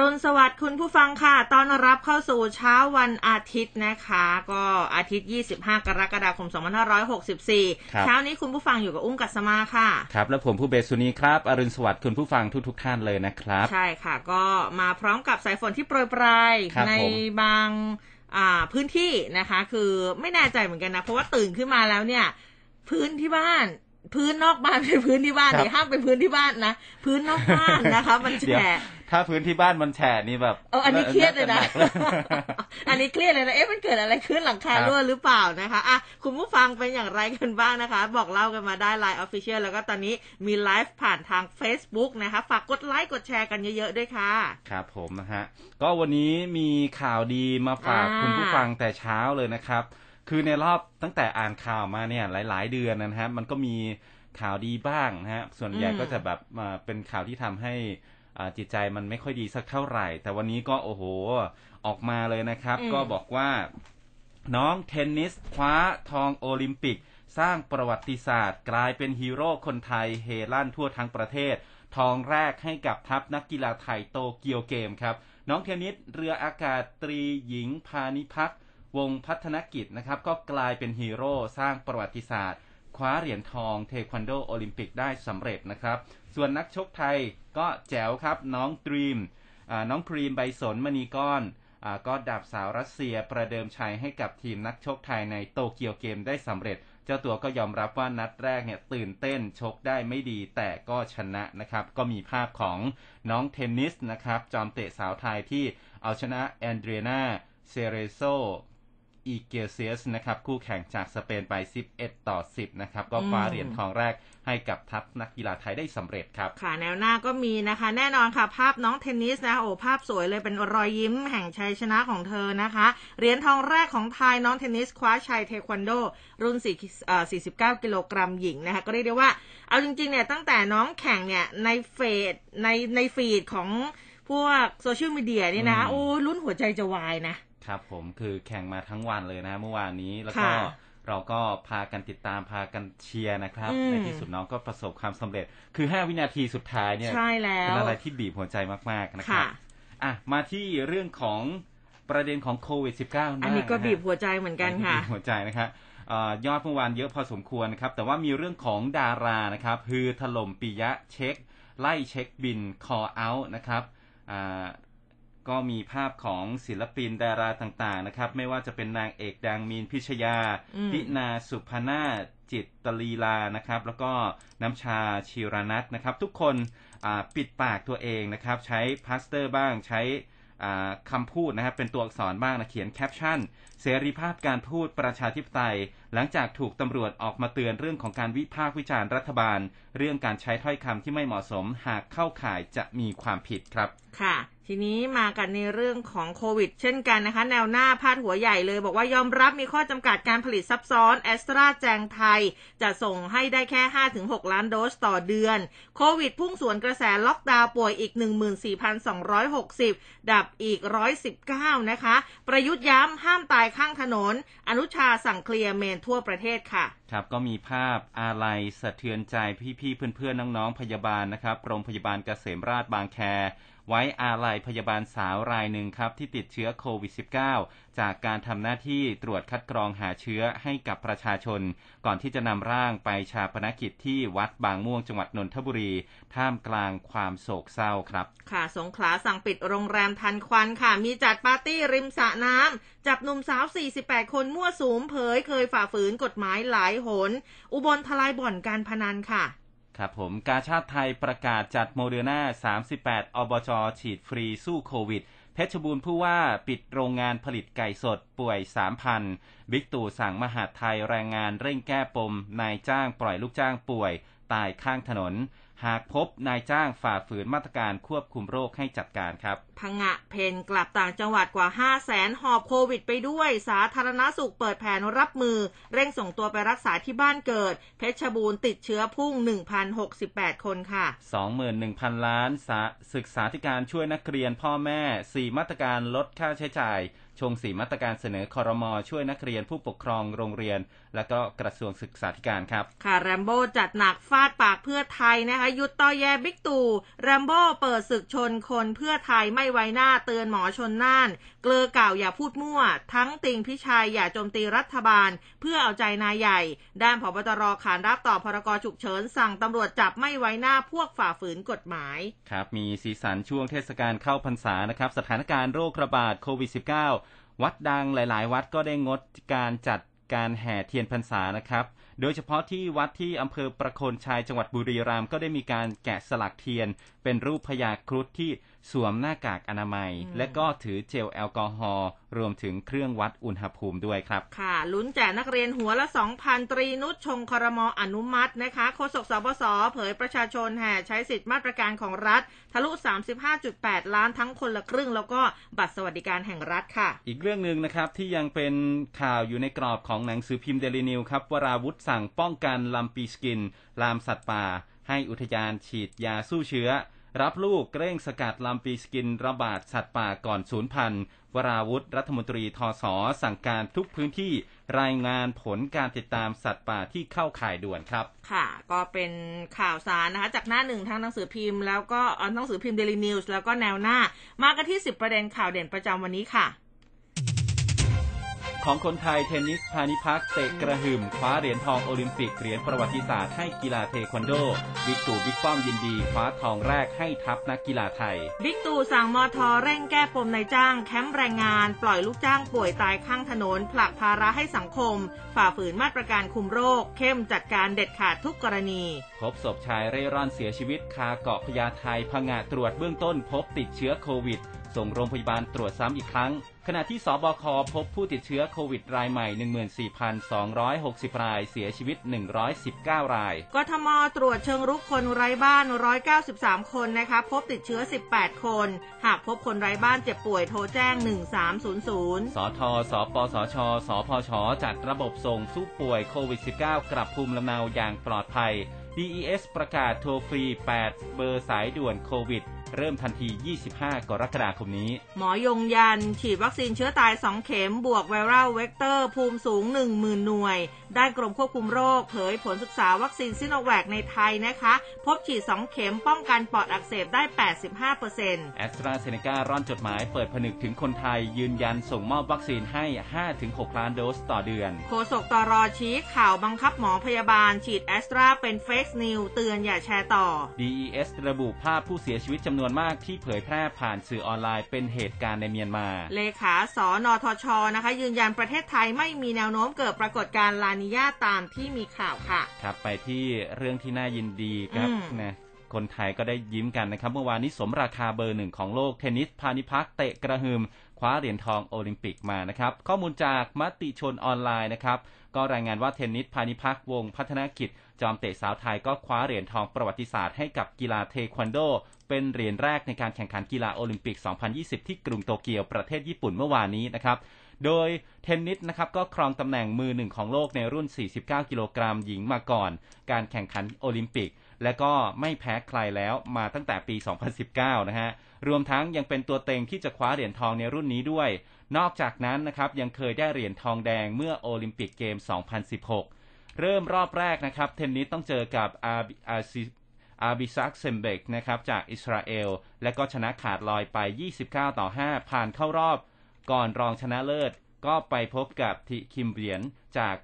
รุณสวัสดิ์คุณผู้ฟังค่ะ ตอนรับเข้าสู่เช้าวันอาทิตย์นะคะ ก็อาทิตย์ 25 กรกฎาคมครับ2564 เช้านี้คุณผู้ฟังอยู่กับอุ้มกัสมาค่ะ ครับ แล้วผมผู้เบสสุนีครับ อรุณสวัสดิ์คุณผู้ฟังทุกๆทท่านเลยนะครับ ใช่ค่ะ ก็มาพร้อมกับสายฝนที่โปรยปลายครับในผมบางอ่าพื้นที่นะคะ คือไม่แน่ใจเหมือนกันนะ เพราะว่าตื่นขึ้นมาแล้วเนี่ย พื้นที่บ้านพื้นนอกบ้านเป็นพื้นที่บ้านเนี่ยห้ามเป็นพื้นที่บ้านนะ พื้นนอกบ้านนะคะ มันเดี๋ยวแฉะ ถ้าพื้นที่บ้านมันแฉะนี่แบบเอออันนี้เครียดเลยนะาจหกอันนี้เครียดเลยนะ เอ๊ะมันเกิดอะไรขึ้นหลังคาครับรั่วหรือเปล่านะคะอะคุณผู้ฟังเป็นอย่างไรกันบ้างนะคะ บอกเล่ากันมาได้ไลน์ Official แล้วก็ตอนนี้มีไลฟ์ผ่านทาง Facebook นะคะ ฝากกดไลค์กดแชร์กันเยอะๆด้วยค่ะ ครับผมนะฮะ ก็วันนี้มีข่าวดีมาฝากอ่าคุณผู้ฟังแต่เช้าเลยนะครับ คือในรอบตั้งแต่อ่านข่าวมาเนี่ยหลาย ๆ เดือนนะฮะมันก็มีข่าวดีบ้างนะฮะ ส่วนใหญ่ก็จะแบบมาเป็นข่าวที่ทำให้อ่า จิตใจมันไม่ค่อยดีสักเท่าไหร่ แต่วันนี้ก็โอ้โหออกมาเลยนะครับอืมก็บอกว่าน้องเทนนิสคว้าทองโอลิมปิก สร้างประวัติศาสตร์ กลายเป็นฮีโร่คนไทยเฮลั่นทั่วทั้งประเทศ ทองแรกให้กับทัพนักกีฬาไทยโตเกียวเกมส์ครับ น้องเทนนิสเรืออากาศตรีหญิงพานิพักษ์วงศ์พัฒนกิจนะครับ ก็กลายเป็นฮีโร่สร้างประวัติศาสตร์ คว้าเหรียญทองเทควันโดโอลิมปิกได้สำเร็จนะครับ ส่วนนักชกไทยก็แจ๋วครับน้องดรีมน้องพรีมใบสนมณีก้อนอก็ดับสาวรัสเซียประเดิมชัยให้กับทีมนักชกไทยในโตเกียวเกมส์ได้สำเร็จ เจ้าตัวก็ยอมรับว่านัดแรกเนี่ยตื่นเต้นชกได้ไม่ดีแต่ก็ชนะนะครับ ก็มีภาพของน้องเทนนิสนะครับ จอมเตะสาวไทยที่เอาชนะอาเดรียนาเซเรโซ อีเกลเซียสนะครับคู่แข่งจากสเปนไป 11 ต่อ 10 นะครับ ก็คว้าอืมเหรียญทองแรกให้กับทัพนักกีฬาไทยได้สำเร็จครับ ค่ะแนวหน้าก็มีนะคะ แน่นอนค่ะ ภาพน้องเทนนิสนะโอ้ภาพสวยเลยเป็นรอยยิ้มแห่งชัยชนะของเธอนะคะ เหรียญทองแรกของไทยน้องเทนนิสคว้าชัยเทควันโด รุ่น4เอ่อ49กิโลกรัมหญิงนะคะ ก็เรียกได้ว่าเอาจริงๆเนี่ยตั้งแต่น้องแข่งเนี่ยในเฟซในใน feed ของพวกโซเชียลมีเดียนี่นะอืมโอ้ลุ้นหัวใจจะวายนะ ครับผมคือแข่งมาทั้งวันเลยนะเมื่อวานนี้แล้วก็ค่ะเราก็พากันติดตามพากันเชียร์นะครับอืมในที่สุดน้องก็ประสบความสำเร็จ คือ 5 วินาทีสุดท้ายเนี่ยใช่แล้วเป็นอะไรที่บีบหัวใจมากๆนะครับค่ะอะมาที่เรื่องของประเด็นของโควิด -19 อันนี้ก็ะฮะบีบหัวใจเหมือนกันค่ะบีบหัวใจนะครับเอ่อยอดเมื่อวานเยอะพอสมควรนะครับ แต่ว่ามีเรื่องของดารานะครับฮือถล่มปิยะเช็ค ไล่เช็คบิน call out นะครับอ่า ก็มีภาพของศิลปินดาราต่างๆนะครับ ไม่ว่าจะเป็นนางเอกดังมีนพิชยาอืมตินาสุพนาถจิตตลีลานะครับ แล้วก็น้ำชาชีรณัฐนะครับ ทุกคนอ่าปิดปากตัวเองนะครับ ใช้พลาสเตอร์บ้างใช้อ่าคำพูดนะครับเป็นตัวอักษรบ้างนะเขียนแคปชั่น เสรีภาพการพูดประชาธิปไตย หลังจากถูกตำรวจออกมาเตือนเรื่องของการวิพากษ์วิจารณ์รัฐบาล เรื่องการใช้ถ้อยคำที่ไม่เหมาะสม หากเข้าข่ายจะมีความผิดครับ ค่ะ ทีนี้มากันในเรื่องของโควิด เช่นกันนะคะ แนวหน้าพาดหัวใหญ่เลยบอกว่ายอมรับมีข้อจำกัดการผลิตซับซ้อนแอสตราแจงไทย จะส่งให้ได้แค่ 5-6 ล้านโดสต่อเดือน โควิดพุ่งสวนกระแสล็อกดาวน์ป่วยอีก 14,260 ดับอีก 119 นะคะ ประยุทธ์ย้ำห้ามตายข้างถนน อนุชาสั่งเคลียร์เมนทั่วประเทศค่ะครับก็มีภาพอาลัยสะเทือนใจพี่ๆเพื่อนๆน้องๆพยาบาลนะครับโรงพยาบาลเกษมราชบางแค ไว้อาลัยพยาบาลสาวรายหนึ่งครับ ที่ติดเชื้อโควิด -19 จากการทำหน้าที่ตรวจคัดกรองหาเชื้อให้กับประชาชน ก่อนที่จะนำร่างไปฌาปนกิจที่วัดบางม่วงจังหวัดนนทบุรี ท่ามกลางความโศกเศร้าครับ ค่ะ สงขลาสั่งปิดโรงแรมทันควันค่ะ มีจัดปาร์ตี้ริมสระน้ำจับหนุ่มสาว 48 คนมั่วสุมเผยเคยฝ่าฝืนกฎหมายหลายหน อุบลทลายบ่อนการพนันค่ะ ครับผมกาชาดไทยประกาศจัดโมเดอร์นา38 อบจ ฉีดฟรีสู้โควิด เพชรบูรณ์ผู้ว่าปิดโรงงานผลิตไก่สดป่วย 3,000 บิ๊กตู่สั่งมหาดไทยแรงงานเร่งแก้ปม นายจ้างปล่อยลูกจ้างป่วย ตายข้างถนน หากพบนายจ้างฝ่าฝืนมาตรการควบคุมโรคให้จัดการครับ พังะเพนกลับต่างจังหวัดกว่า 5 0 0แสนหอบโควิดไปด้วย สาธารณสุขเปิดแผนรับมือ เร่งส่งตัวไปรักษาที่บ้านเกิด เพชรบูรณ์ติดเชื้อพุ่ง 1,068 คนค่ะ 21,000 ล้านสาศึกษาธิการช่วยนักเรียนพ่อแม่ 4 มาตรการลดค่าใช้จ่าย ชงสีมาตรการเสนอคอรมอช่วยนักเรียนผู้ปกครองโรงเรียน และก็กระทรวงศึกษาธิการครับ ค่ะแรมโบ้จัดหนักฟาดปากเพื่อไทยนะคะ ยุดต่อแย่บิ๊กตู่แรมโบ้เปิดศึกชนคนเพื่อไทยไม่ไว้หน้าเตือนหมอชนน่าน เกลือเก่าอย่าพูดมั่ว ทั้งติงพิชัยอย่าโจมตีรัฐบาล เพื่อเอาใจนายใหญ่ ด้านผบตรขานรับต่อพรกฉุกเฉินสั่งตำรวจจับไม่ไว้หน้าพวกฝ่าฝืนกฎหมายครับมีสีสันช่วงเทศกาลเข้าพรรษานะครับสถานการณ์โรคระบาดโควิด -19 วัดดังหลาย ๆ วัดก็ได้งดการจัดการแห่เทียนพรรษานะครับ โดยเฉพาะที่วัดที่อำเภอประโคนชัยจังหวัดบุรีรัมย์ก็ได้มีการแกะสลักเทียน เป็นรูปพญาครุฑที่สวมหน้ากากอนามัยอืมและก็ถือเจลแอลกอฮอล์รวมถึงเครื่องวัดอุณหภูมิด้วยครับ ค่ะ ลุ้นแจกนักเรียนหัวละ2,000ตรีนุชชงครมอนุมัตินะคะโฆษกสบสเผยประชาชนแห่ใช้สิทธิมาตรการของรัฐ ทะลุ 35.8 ล้านทั้งคนละครึ่ง แล้วก็บัตรสวัสดิการแห่งรัฐค่ะ อีกเรื่องหนึ่งนะครับที่ยังเป็นข่าวอยู่ในกรอบของหนังสือพิมพ์เดลินิวครับวราวุธสั่งป้องกันลัมปีสกิน ลามสัตว์ป่า ให้อุทยานฉีดยาสู้เชื้อ รับลูกเร่งสกัดลัมปีสกินระบาดสัตว์ป่าก่อนศูนย์พันธุ์วราวุธรัฐมนตรีทสสั่งการทุกพื้นที่รายงานผลการติดตามสัตว์ป่าที่เข้าข่ายด่วนครับ ค่ะ ก็เป็นข่าวสารนะคะ จากหน้าหนึ่งทางหนังสือพิมพ์แล้วก็หนังสือพิมพ์เดลินิวส์แล้วก็แนวหน้า มากันที่ 10 ประเด็นข่าวเด่นประจำวันนี้ค่ะ ของคนไทยเทนนิสพานิพักเตะกระหึ่มคว้าเหรียญทองโอลิมปิกเหรียญประวัติศาสตร์ให้กีฬาเทควันโด บิ๊กตู่บิ๊กป้อมยินดีคว้าทองแรกให้ทัพนักกีฬาไทย บิ๊กตู่สั่งมอทอเร่งแก้ปมนายจ้าง แคมป์แรงงาน ปล่อยลูกจ้างป่วยตายข้างถนนผลักภาระให้สังคม ฝ่าฝืนมาตรการคุมโรค เข้มจัดการเด็ดขาดทุกกรณี พบศพชายเร่ร่อนเสียชีวิตคาเกาะพญาไทพังงะตรวจเบื้องต้นพบติดเชื้อโควิด ส่งโรงพยาบาลตรวจซ้ำอีกครั้ง ขณะที่สบคพบผู้ติดเชื้อโควิดรายใหม่ 14,260 ราย เสียชีวิต 119 ราย กทมตรวจเชิงรุกคนไร้บ้าน 193 คนนะคะพบติดเชื้อ 18 คน หากพบคนไร้บ้านเจ็บป่วยโทรแจ้ง 1300 สทสปสช สพช จัดระบบส่งผู้ป่วยโควิด -19 กลับภูมิลำเนาอย่างปลอดภัย DES ประกาศโทรฟรี 8 เบอร์สายด่วนโควิด เริ่มทันที 25 กรกฎาคมนี้ หมอยงยัน ฉีดวัคซีนเชื้อตาย 2 เข็ม บวก viral vector ภูมิสูง 10,000 หน่วยด้านกรมควบคุมโรค เผยผลศึกษาวัคซีนซิโนแวคในไทยนะคะ พบฉีด 2 เข็มป้องกันปอดอักเสบได้ 85%แอสตราเซเนการ่อนจดหมายเปิดผนึกถึงคนไทยยืนยันส่งมอบวัคซีนให้ 5-6 ล้านโดสต่อเดือน โฆษกตรชี้ข่าวบังคับหมอพยาบาล ฉีดแอสตราเป็น fake news เตือนอย่าแชร์ต่อ DES ระบุภาพผู้เสียชีวิตจำนวนมากที่เผยแพร่ผ่านสื่อออนไลน์เป็นเหตุการณ์ในเมียนมา เลขาสอนอทชนะคะ ยืนยันประเทศไทยไม่มีแนวโน้มเกิดปรากฏการณ์ลานิญาตามที่มีข่าวค่ะ ครับไปที่เรื่องที่น่ายินดีครับอืมนะคนไทยก็ได้ยิ้มกันนะครับ เมื่อวานนี้สมราคาเบอร์หนึ่งของโลกเทนนิสพานิพักเตะกระหึ่มคว้าเหรียญทองโอลิมปิกมานะครับ ข้อมูลจากมติชนออนไลน์นะครับ ก็รายงานว่าเทนนิสพานิพักวงศ์พัฒนกิจ จอมเตะสาวไทยก็คว้าเหรียญทองประวัติศาสตร์ให้กับกีฬาเทควันโด เป็นเหรียญแรกในการแข่งขันกีฬาโอลิมปิก 2020 ที่กรุงโตเกียวประเทศญี่ปุ่นเมื่อวานนี้นะครับ โดยเทนนิสนะครับก็ครองตำแหน่งมือหนึ่งของโลกในรุ่น 49 กิโลกรัมหญิงมาก่อน การแข่งขันโอลิมปิก และก็ไม่แพ้ใครแล้วมาตั้งแต่ปี 2019 นะฮะ รวมทั้งยังเป็นตัวเต็งที่จะคว้าเหรียญทองในรุ่นนี้ด้วย นอกจากนั้นนะครับยังเคยได้เหรียญทองแดงเมื่อโอลิมปิกเกม 2016 เริ่มรอบแรกนะครับเทนนิสต้องเจอกับอาบิอาซิอาบิซักเซมเบกนะครับจากอิสราเอล และก็ชนะขาดลอยไป 29 ต่อ 5 ผ่านเข้ารอบ ก่อนรองชนะเลิศ ก็ไปพบกับทิคิมเบียนจาก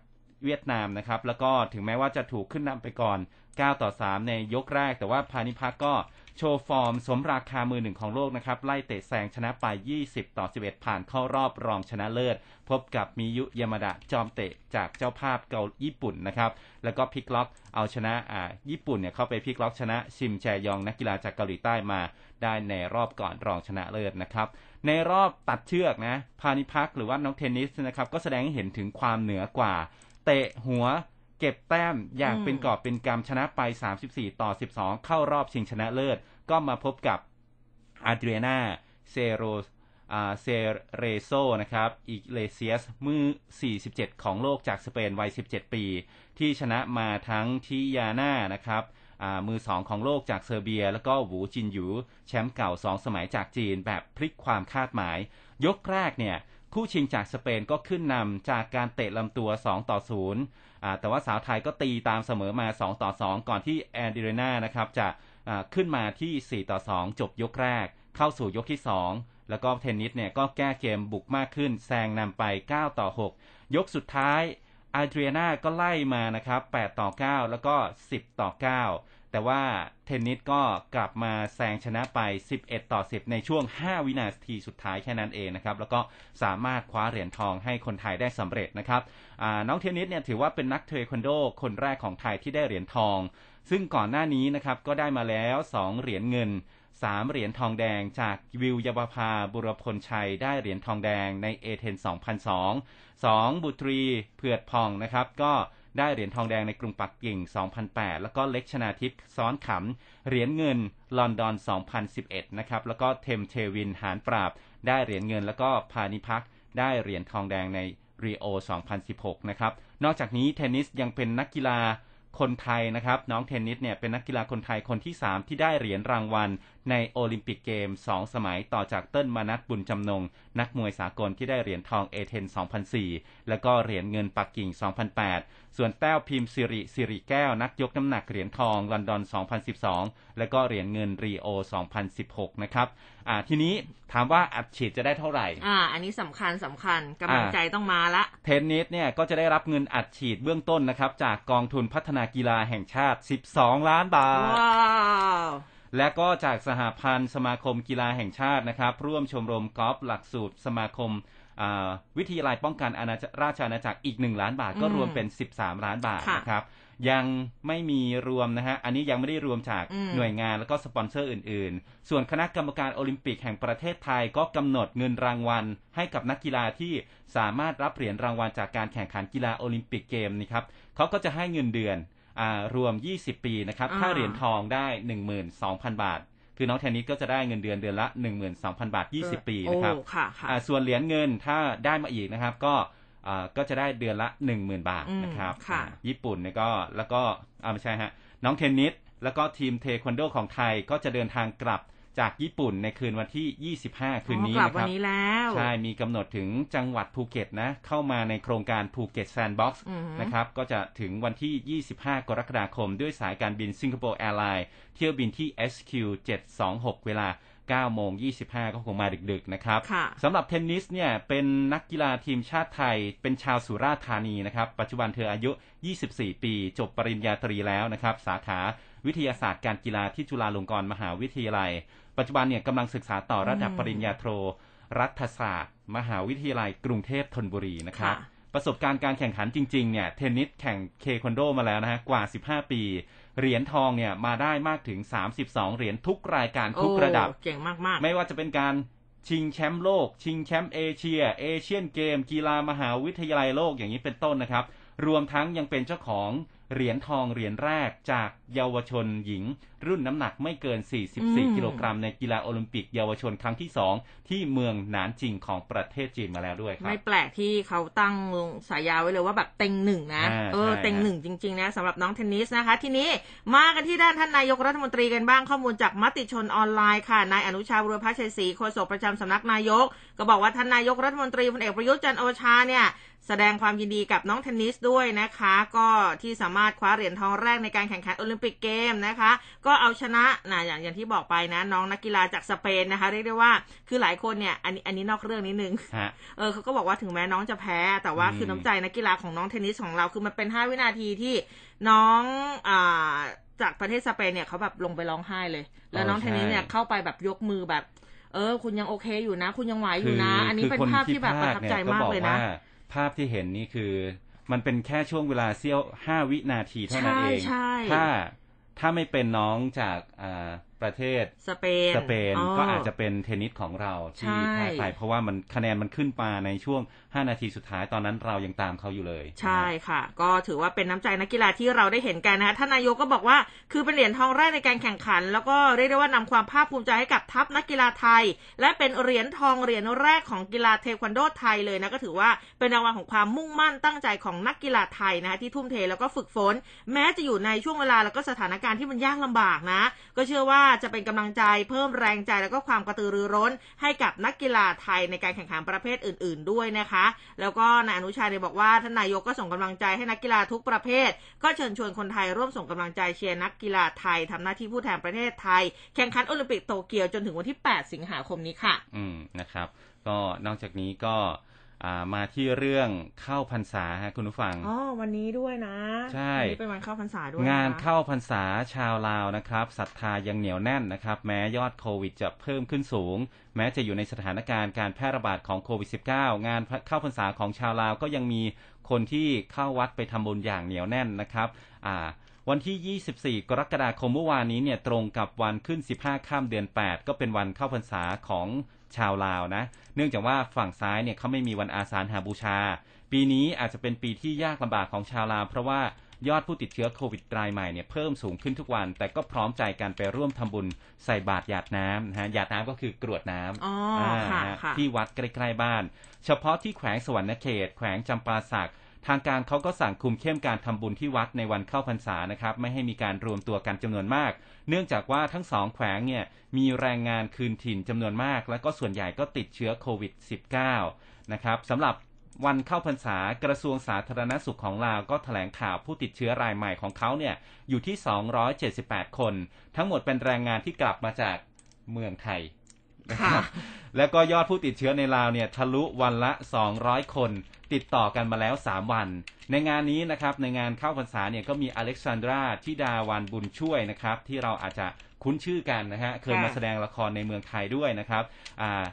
เวียดนามนะครับ แล้วก็ถึงแม้ว่าจะถูกขึ้นนำไปก่อน 9 ต่อ 3 ในยกแรก แต่ว่าพานิพักก็ โชว์ฟอร์มสมราคามือหนึ่งของโลกนะครับ ไล่เตะแซงชนะไป 20 ต่อ 11 ผ่านเข้ารอบรองชนะเลิศ พบกับมิยุยามาดะจอมเตะจากเจ้าภาพเกาญี่ปุ่นนะครับ แล้วก็พลิกล็อกเอาชนะอ่าญี่ปุ่นเนี่ยเข้าไปพลิกล็อกชนะชิมแจยองนักกีฬาจากเกาหลีใต้มา ได้ในรอบก่อนรองชนะเลิศนะครับในรอบตัดเชือกนะพานิพักหรือว่าน้องเทนนิสนะครับก็แสดงให้เห็นถึงความเหนือกว่า เตะหัว เก็บแต้มอย่างเป็นกอบเป็นกำชนะไป 34 ต่อ 12 เข้ารอบชิงชนะเลิศ ก็มาพบกับอาเดรียนาเซโรเซเรโซนะครับอิเกลเซียสมือ 47 ของโลกจากสเปนวัย 17 ปี ที่ชนะมาทั้งทิยาน่านะครับมือ 2 ของโลกจากเซอร์เบีย แล้วก็หวูจินหยู แชมป์เก่า 2 สมัยจากจีนแบบพลิกความคาดหมาย ยกแรกเนี่ย คู่ชิงจากสเปนก็ขึ้นนำจากการเตะลำตัว 2 ต่อ 0 แต่ว่าสาวไทยก็ตีตามเสมอมา 2 ต่อ 2 ก่อนที่แอนดิเรนานะครับจะขึ้นมาที่ 4 ต่อ 2 จบยกแรก เข้าสู่ยกที่ 2 แล้วก็เทนนิสเนี่ยก็แก้เกมบุกมากขึ้นแซงนำไป 9 ต่อ 6 ยกสุดท้ายอาเดรียนาก็ไล่มานะครับ 8 ต่อ 9 แล้วก็ 10 ต่อ 9 แต่ว่าเทนนิสก็กลับมาแซงชนะไป 11 ต่อ 10 ในช่วง 5 วินาทีสุดท้ายแค่นั้นเองนะครับ แล้วก็สามารถคว้าเหรียญทองให้คนไทยได้สำเร็จนะครับน้องเทนนิสเนี่ยถือว่าเป็นนักเทควันโดคนแรกของไทยที่ได้เหรียญทอง ซึ่งก่อนหน้านี้นะครับก็ได้มาแล้ว 2 เหรียญเงิน 3 เหรียญทองแดง จากวิวยบภาบุรพลชัยได้เหรียญทองแดงในเอเธน2002 2 บุตรีเผือดผ่องนะครับก็ ได้เหรียญทองแดงในกรุงปักกิ่ง 2008 แล้วก็เล็กชนาทิพย์ซ้อนขำ เหรียญเงินลอนดอน 2011 นะครับ แล้วก็เทมเทวินทร์หาญปราบ ได้เหรียญเงิน แล้วก็พานิพักได้เหรียญทองแดงในรีโอ 2016 นะครับ นอกจากนี้เทนนิสยังเป็นนักกีฬาคนไทยนะครับ น้องเทนนิสเนี่ยเป็นนักกีฬาคนไทยคนที่ 3 ที่ได้เหรียญรางวัลในโอลิมปิกเกม 2 สมัยต่อจากเติ้ลมนัสบุญจำนงค์ นักมวยสากลที่ได้เหรียญทองเอเธน2004 แล้วก็เหรียญเงินปักกิ่ง 2008 ส่วนแต้วพิมพ์สิริสิริแก้วนักยกน้ำหนักเหรียญทองลอนดอน 2012 แล้วก็เหรียญเงินรีโอ 2016 นะครับอ่าทีนี้ถามว่าอัดฉีดจะได้เท่าไหร่ อ่า อันนี้สำคัญสำคัญกำลังใจต้องมาละ เทนนิสเนี่ยก็จะได้รับเงินอัดฉีดเบื้องต้นนะครับ จากกองทุนพัฒนากีฬาแห่งชาติ 12 ล้านบาท ว้าว และก็จากสหพันธ์สมาคมกีฬาแห่งชาตินะครับ ร่วมชมรมกอล์ฟหลักสูตรสมาคมอ่าวิทยาลัยป้องกันอาณาจักรราชอาณาจักรอีก 1 ล้านบาทก็อืมรวมเป็น 13 ล้านบาทค่ะนะครับยังไม่มีรวมนะฮะ อันนี้ยังไม่ได้รวมจากอืมหน่วยงานแล้วก็สปอนเซอร์อื่น ๆ ส่วนคณะกรรมการโอลิมปิกแห่งประเทศไทยก็กำหนดเงินรางวัล ให้กับนักกีฬาที่สามารถรับเหรียญรางวัลจากการแข่งขันกีฬาโอลิมปิกเกมนี่ครับเขาก็จะให้เงินเดือนอา รวม 20 ปีนะครับอ่าถ้าเหรียญทองได้ 12,000 บาท คือน้องเทนนิสก็จะได้เงินเดือนเดือนละ 12,000 บาท 20 ปีนะครับโอ้ค่ะค่ะอ่าส่วนเหรียญเงินถ้าได้มาอีกนะครับก็อ่าก็จะได้เดือนละ 10,000 บาทอืมนะครับค่ะอ่าญี่ปุ่นเนี่ยก็แล้วก็อ่าไม่ใช่ฮะน้องเทนนิสแล้วก็ทีมเทควันโดของไทยก็จะเดินทางกลับ จากญี่ปุ่นในคืนวันที่ 25 คืนนี้อ๋อกลับนะควันรับนี้แล้ว ใช่ มีกำหนดถึงจังหวัดภูเก็ตนะ เข้ามาในโครงการภูเก็ตแซนด์บ็อกซ์อือหือนะครับ ก็จะถึงวันที่ 25 กรกฎาคม ด้วยสายการบินสิงคโปร์แอร์ไลน์เที่ยวบินที่ SQ 726 เวลา9โมง25 ก็คงมาดึกๆ นะครับค่ะสำหรับเทนนิสเนี่ย เป็นนักกีฬาทีมชาติไทย เป็นชาวสุราษฎร์ธานีนะครับ ปัจจุบันเธออายุ 24 ปี จบปริญญาตรีแล้วนะครับ สาขาวิทยาศาสตร์การกีฬาที่จุฬาลงกรณ์มหาวิทยาลัย ปัจจุบันเนี่ยกำลังศึกษาต่อระดับอืมปริญญาโท รัฐศาสตร์ มหาวิทยาลัยกรุงเทพธนบุรีนะครับค่ะประสบการณ์การแข่งขันจริงๆเนี่ยเทนนิสแข่งเทควันโดมาแล้วนะฮะกว่า 15 ปี เหรียญทองเนี่ยมาได้มากถึง 32 เหรียญทุกรายการทุกโอ้ระดับเก่งมากๆ ไม่ว่าจะเป็นการชิงแชมป์โลก ชิงแชมป์เอเชีย เอเชียนเกม กีฬามหาวิทยาลัยโลกอย่างนี้เป็นต้นนะครับ รวมทั้งยังเป็นเจ้าของเหรียญทองเหรียญแรกจากเยาวชนหญิง รุ่นน้ำหนักไม่เกินอืม44 กิโลกรัมในกีฬาโอลิมปิกเยาวชนครั้งที่ 2 ที่เมืองหนานจิงของประเทศจีนมาแล้วด้วยครับ ไม่แปลกที่เขาตั้งสายาไว้เลยว่าแบบเต็งหนึ่งนะอ่าเออใช่เต็งฮะหนึ่งจริง ๆ นะสำหรับน้องเทนนิสนะคะ ทีนี้มากันที่ด้านท่านนายกรัฐมนตรีกันบ้างข้อมูลจากมติชนออนไลน์ค่ะนายอนุชาบูรพชัยศรีโฆษกประจำสำนักนายก ก็บอกว่าท่านนายกรัฐมนตรีพลเอกประยุทธ์จันทร์โอชาเนี่ยแสดงความยินดีกับน้องเทนนิสด้วยนะคะ ก็ที่สามารถคว้าเหรียญทองแรกในการแข่งขันโอลิมปิกเกมนะคะ ก็เอาชนะนะอย่างอย่างที่บอกไปนะ น้องนักกีฬาจากสเปนนะคะ เรียกได้ว่าคือหลายคนเนี่ย อันนี้อันนี้นอกเรื่องนิดนึงฮะเออเขาก็บอกว่าถึงแม้น้องจะแพ้ แต่ว่าอืมคือน้ำใจนักกีฬาของน้องเทนนิสของเราคือมันเป็น5วินาทีที่น้องอ่าจากประเทศสเปนเนี่ยเขาแบบลงไปร้องไห้เลย แล้วน้องเทนนิสเนี่ยเข้าไปแบบยกมือแบบ เออ คุณยังโอเคอยู่นะ คุณยังไหวอยู่นะ อันนี้เป็นภาพที่แบบประทับใจมากเลยนะคือคที่พากนี่ภาพที่เห็นนี่คือ มันเป็นแค่ช่วงเวลาเสี้ยวห้าวินาทีเท่านั้นเองใช่ใช่ถ้า ถ้าไม่เป็นน้องจากอ ประเทศสเปนสเปนอ๋อก็อาจจะเป็นเทนนิสของเราที่ใช่แพ้ไปเพราะว่ามันคะแนนมันขึ้นมาในช่วง 5 นาทีสุดท้ายตอนนั้นเรายังตามเขาอยู่เลย ใช่ค่ะ ก็ถือว่าเป็นน้ำใจนักกีฬาที่เราได้เห็นกันนะคะท่านนายกก็บอกว่าคือเป็นเหรียญทองแรกในการแข่งขัน แล้วก็เรียกได้ว่านำความภาคภูมิใจให้กับทัพนักกีฬาไทย และเป็นเหรียญทองเหรียญแรกของกีฬาเทควันโดไทยเลยนะก็ถือว่าเป็นรางวัลของความมุ่งมั่นตั้งใจของนักกีฬาไทยนะคะที่ทุ่มเทแล้วก็ฝึกฝน แม้จะอยู่ในช่วงเวลาแล้วก็สถานการณ์ที่มันยากลำบากนะ ก็เชื่อว่าจะเป็นกำลังใจเพิ่มแรงใจแล้วก็ความกระตือรือร้น ให้กับนักกีฬาไทยในการแข่งขันประเภทอื่น ๆ ด้วยนะคะ แล้วก็นายอนุชาเนี่ยบอกว่าท่านนายกก็ส่งกำลังใจให้นักกีฬาทุกประเภท ก็เชิญชวนคนไทยร่วมส่งกำลังใจเชียร์นักกีฬาไทยทำหน้าที่ผู้แทนประเทศไทย แข่งขันโอลิมปิกโตเกียวจนถึงวันที่ 8 สิงหาคมนี้ค่ะ อืมนะครับ ก็นอกจากนี้ก็ มาที่เรื่องเข้าพรรษาฮะคุณผู้ฟังอ๋อวันนี้ด้วยนะ ใช่วันนี้เป็นวันเข้าพรรษาด้วยะงานเข้าพรรษาชาวลาวนะครับศรัทธายังเหนียวแน่นนะครับ แม้ยอดโควิดจะเพิ่มขึ้นสูง แม้จะอยู่ในสถานการณ์การแพร่ระบาดของโควิด -19 งานเข้าพรรษาของชาวลาวก็ยังมีคนที่เข้าวัดไปทำบุญอย่างเหนียวแน่นนะครับอ่าวันที่ 24 กรกฎาคมเมื่อวานนี้เนี่ยตรงกับวันขึ้น 15 ข้ามเดือน 8 ก็เป็นวันเข้าพรรษาของ ชาวลาวนะ เนื่องจากว่าฝั่งซ้ายเนี่ยเขาไม่มีวันอาสาฬหาบูชา ปีนี้อาจจะเป็นปีที่ยากลำบากของชาวลาวเพราะว่ายอดผู้ติดเชื้อโควิดรายใหม่เนี่ยเพิ่มสูงขึ้นทุกวัน แต่ก็พร้อมใจกันไปร่วมทำบุญใส่บาตรหยาดน้ำนะฮะหยาดน้ำก็คือกรวดน้ำอ๋ออ่าค่ะฮะค่ะที่วัดใกล้ๆบ้าน เฉพาะที่แขวงสวรรณเขต แขวงจำปาสัก ทางการเขาก็สั่งคุมเข้มการทำบุญที่วัดในวันเข้าพรรษานะครับ ไม่ให้มีการรวมตัวกันจำนวนมาก เนื่องจากว่าทั้งสองแขวงเนี่ยมีแรงงานคืนถิ่นจำนวนมาก แล้วก็ส่วนใหญ่ก็ติดเชื้อโควิด -19 นะครับสำหรับวันเข้าพรรษากระทรวงสาธารณสุขของลาวก็แถลงข่าวผู้ติดเชื้อรายใหม่ของเขาเนี่ยอยู่ที่ 278 คน ทั้งหมดเป็นแรงงานที่กลับมาจากเมืองไทยนะครับ แล้วก็ยอดผู้ติดเชื้อในลาวเนี่ยทะลุวันละ 200 คน ติดต่อกันมาแล้ว 3 วัน ในงานนี้นะครับในงานเข้าพรรษาเนี่ยก็มีอเล็กซานดราทิดาวันบุญช่วยนะครับที่เราอาจจะคุ้นชื่อกันนะฮะเคยมาแสดงละครในเมืองไทยด้วยนะครับอ่า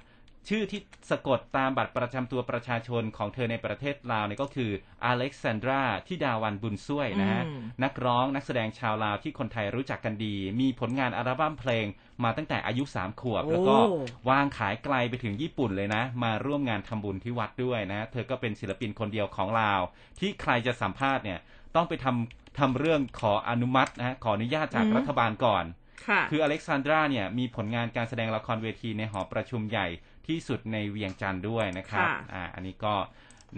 ชื่อที่สะกดตามบัตรประจำตัวประชาชนของเธอในประเทศลาวเนี่ยก็คืออเล็กซานดราทิดาวันบุญช่วยนะฮะอืมนักร้องนักแสดงชาวลาวที่คนไทยรู้จักกันดี มีผลงานอัลบั้มเพลงมาตั้งแต่อายุ 3 ขวบ แล้วก็โอ้วางขายไกลไปถึงญี่ปุ่นเลยนะ มาร่วมงานทำบุญที่วัดด้วยนะ เธอก็เป็นศิลปินคนเดียวของลาว ที่ใครจะสัมภาษณ์เนี่ยต้องไปทำทำเรื่องขออนุมัตินะฮะขออนุญาตจากอืมรัฐบาลก่อนค่ะคืออเล็กซานดราเนี่ยมีผลงานการแสดงละครเวทีในหอประชุมใหญ่ ที่สุดในเวียงจันทร์ด้วยนะครับค่ะ อ่าอันนี้ก็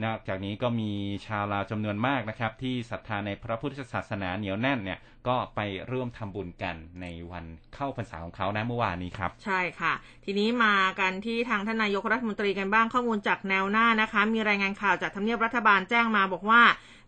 นอกจากนี้ก็มีชาวลาวจำนวนมากนะครับ ที่ศรัทธาในพระพุทธศาสนาเหนียวแน่นเนี่ย ก็ไปร่วมทำบุญกันในวันเข้าพรรษาของเขานะเมื่อวานนี้ครับ ใช่ค่ะ ทีนี้มากันที่ทางท่านนายกรัฐมนตรีกันบ้างข้อมูลจากแนวหน้านะคะ มีรายงานข่าวจากทำเนียบรัฐบาลแจ้งมาบอกว่า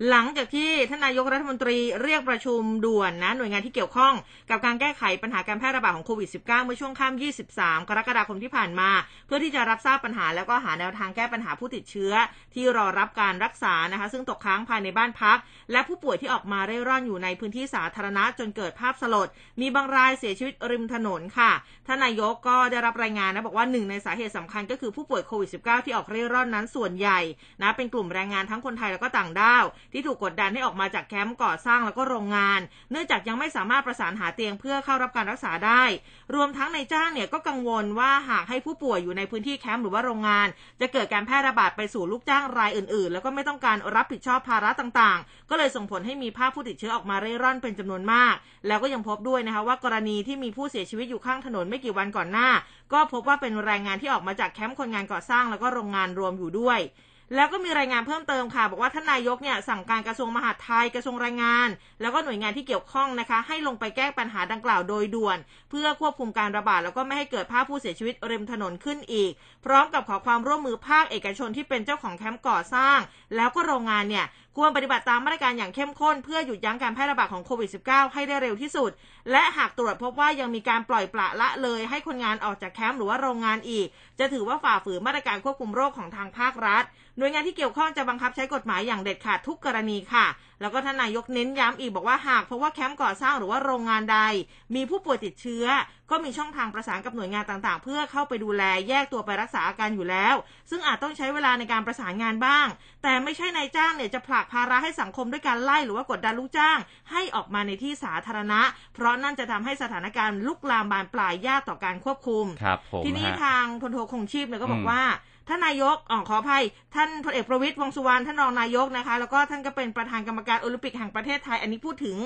หลังจากที่ท่านนายกรัฐมนตรีเรียกประชุมด่วนนะหน่วยงานที่เกี่ยวข้องกับการแก้ไขปัญหาการแพร่ระบาดของโควิด -19 เมื่อช่วงค่ำ23 กรกฎาคมที่ผ่านมา เพื่อที่จะรับทราบปัญหาแล้วก็หาแนวทางแก้ปัญหาผู้ติดเชื้อ ที่รอรับการรักษานะคะ ซึ่งตกค้างภายในบ้านพัก และผู้ป่วยที่ออกมาเร่ร่อนอยู่ในพื้นที่สาธารณะจนเกิดภาพสลด มีบางรายเสียชีวิตริมถนนค่ะท่านนายกก็ได้รับรายงานนะบอกว่าหนึ่งในสาเหตุสำคัญก็คือผู้ป่วยโควิด -19 ที่ออกเร่ร่อนนั้นส่วนใหญ่นะเป็นกลุ่มแรงงานทั้งคนไทยแล้วก็ต่างด้าว ที่ถูกกดดันให้ออกมาจากแคมป์ก่อสร้างแล้วก็โรงงาน เนื่องจากยังไม่สามารถประสานหาเตียงเพื่อเข้ารับการรักษาได้ รวมทั้งในจ้างเนี่ยก็กังวลว่าหากให้ผู้ป่วยอยู่ในพื้นที่แคมป์หรือว่าโรงงาน จะเกิดการแพร่ระบาดไปสู่ลูกจ้างรายอื่น ๆ แล้วก็ไม่ต้องการรับผิดชอบภาระต่างๆ ก็เลยส่งผลให้มีภาพผู้ติดเชื้อออกมาเร่ร่อนเป็นจำนวนมาก แล้วก็ยังพบด้วยนะคะว่ากรณีที่มีผู้เสียชีวิตอยู่ข้างถนนไม่กี่วันก่อนหน้า ก็พบว่าเป็นแรงงานที่ออกมาจากแคมป์คนงานก่อสร้างแล้วก็โรงงานรวมอยู่ด้วยแล้วก็มีรายงานเพิ่มเติมค่ะ บอกว่าท่านนายกเนี่ยสั่งการกระทรวงมหาดไทยกระทรวงแรงงาน แล้วก็หน่วยงานที่เกี่ยวข้องนะคะ ให้ลงไปแก้ปัญหาดังกล่าวโดยด่วน เพื่อควบคุมการระบาดแล้วก็ไม่ให้เกิดภาพผู้เสียชีวิตริมถนนขึ้นอีก พร้อมกับขอความร่วมมือภาคเอกชนที่เป็นเจ้าของแคมป์ก่อสร้าง แล้วก็โรงงานเนี่ย ควรปฏิบัติตามมาตรการอย่างเข้มข้น เพื่อหยุดยั้งการแพร่ระบาดของโควิด -19 ให้ได้เร็วที่สุด และหากตรวจพบว่ายังมีการปล่อยปละละเลย ให้คนงานออกจากแคมป์หรือว่าโรงงานอีก จะถือว่าฝ่าฝืนมาตรการควบคุมโรคของทางภาครัฐ หน่วยงานที่เกี่ยวข้องจะบังคับใช้กฎหมายอย่างเด็ดขาดทุกกรณีค่ะแล้วก็ท่านนายกเน้นย้ำอีกบอกว่าหากพบว่าแคมป์ก่อสร้างหรือว่าโรงงานใด มีผู้ป่วยติดเชื้อ ก็มีช่องทางประสานกับหน่วยงานต่างๆ เพื่อเข้าไปดูแลแยกตัวไปรักษาอาการอยู่แล้ว ซึ่งอาจต้องใช้เวลาในการประสานงานบ้าง แต่ไม่ใช่นายจ้างเนี่ยจะผลักภาระให้สังคมด้วยการไล่หรือว่ากดดันลูกจ้าง ให้ออกมาในที่สาธารณะ เพราะนั่นจะทำให้สถานการณ์ลุกลามบานปลายยากต่อการควบคุมครับผมทีนี้ฮะทางพลโทคงชีพเนี่ยก็บออืมว่า ท่านนายกอ๋อขออภัย ท่านพลเอกประวิตร วงษ์สุวรรณท่านรองนายกนะคะ แล้วก็ท่านก็เป็นประธานกรรมการโอลิมปิกแห่งประเทศไทย อันนี้พูดถึง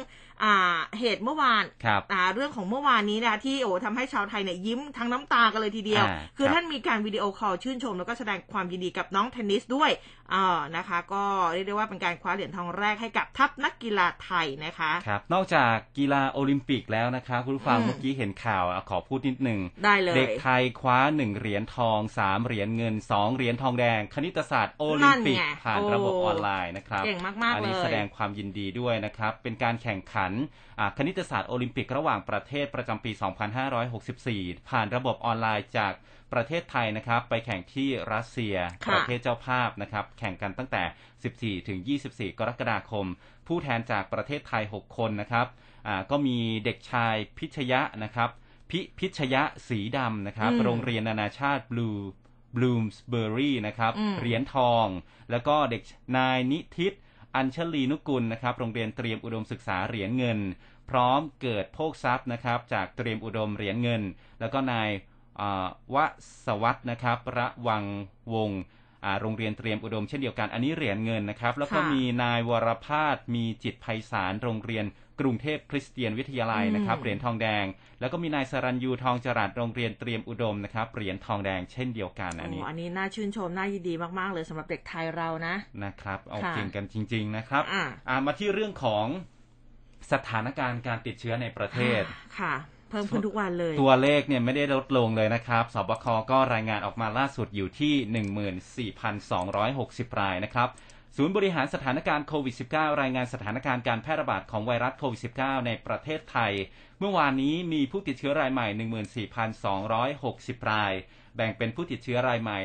เหตุเมื่อวานครับอ่าเรื่องของเมื่อวานนี้นะคะที่โอ้ทำให้ชาวไทยเนี่ยยิ้มทั้งน้ำตากันเลยทีเดียวอ่าคือครับท่านมีการวิดีโอคอลชื่นชม แล้วก็แสดงความยินดีกับน้องเทนนิสด้วยอ่านะคะ ก็เรียกได้ว่าเป็นการคว้าเหรียญทองแรกให้กับทัพนักกีฬาไทยนะคะครับนอกจากกีฬาโอลิมปิกแล้วนะครับคุณผู้ฟังอืมเมื่อกี้เห็นข่าวอะขอพูดนิดหนึ่งได้เลยเด็กไทยคว้าหนึ่งเหรียญทองสามเหรียญเงินสองเหรียญทองแดง คณิตศาสตร์โอลิมปิกนั่นไงผ่านโอ้ระบบออนไลน์นะครับเก่งมากๆอันนี้เลยแสดงความยินดีด้วยนะครับเป็นการแข่งขันอ่าคณิตศาสตร์โอลิมปิกระหว่างประเทศประจำปี 2564 ผ่านระบบออนไลน์จากประเทศไทยนะครับ ไปแข่งที่รัสเซียค่ะประเทศเจ้าภาพนะครับ แข่งกันตั้งแต่ 14 ถึง 24 กรกฎาคม ผู้แทนจากประเทศไทย 6 คนนะครับอ่าก็มีเด็กชายพิชยะนะครับพิพิชยะสีดำนะครับอืมโรงเรียนนานาชาติบลูบลูมสเบอรี่นะครับอืมเหรียญทอง แล้วก็เด็กนายนิทิต อัญชลีนุกุลนะครับ โรงเรียนเตรียมอุดมศึกษาเหรียญเงิน พร้อมเกิดโภคทรัพย์นะครับ จากเตรียมอุดมเหรียญเงิน แล้วก็นายอ่าวสวัตนะครับระวังวงศ์อ่าโรงเรียนเตรียมอุดมเช่นเดียวกัน อันนี้เหรียญเงินนะครับ แล้วก็ค่ะมีนายวรพาสมีจิตไพศาลโรงเรียน กรุงเทพคริสเตียนวิทยาลัยนะครับอืมเหรียญทองแดง แล้วก็มีนายสรัญยูทองจรัสโรงเรียนเตรียมอุดมนะครับเหรียญทองแดงเช่นเดียวกันอันนี้โอันนี้น่าชื่นชมน่ายินดีมากๆเลยสำหรับเด็กไทยเรานะนะครับเอาค่ะเก่งกันจริง ๆนะครับอ่าอ่ามาที่เรื่องของสถานการณ์การติดเชื้อในประเทศค่ะเพิ่มขึ้นทุกวันเลย ตัวเลขเนี่ยไม่ได้ลดลงเลยนะครับ สบคก็รายงานออกมาล่าสุดอยู่ที่ 14,260 รายนะครับ ศูนย์บริหารสถานการณ์โควิด -19 รายงานสถานการณ์การแพร่ระบาดของไวรัสโควิด -19 ในประเทศไทย เมื่อวานนี้มีผู้ติดเชื้อรายใหม่ 14,260 ราย แบ่งเป็นผู้ติดเชื้อรายใหม่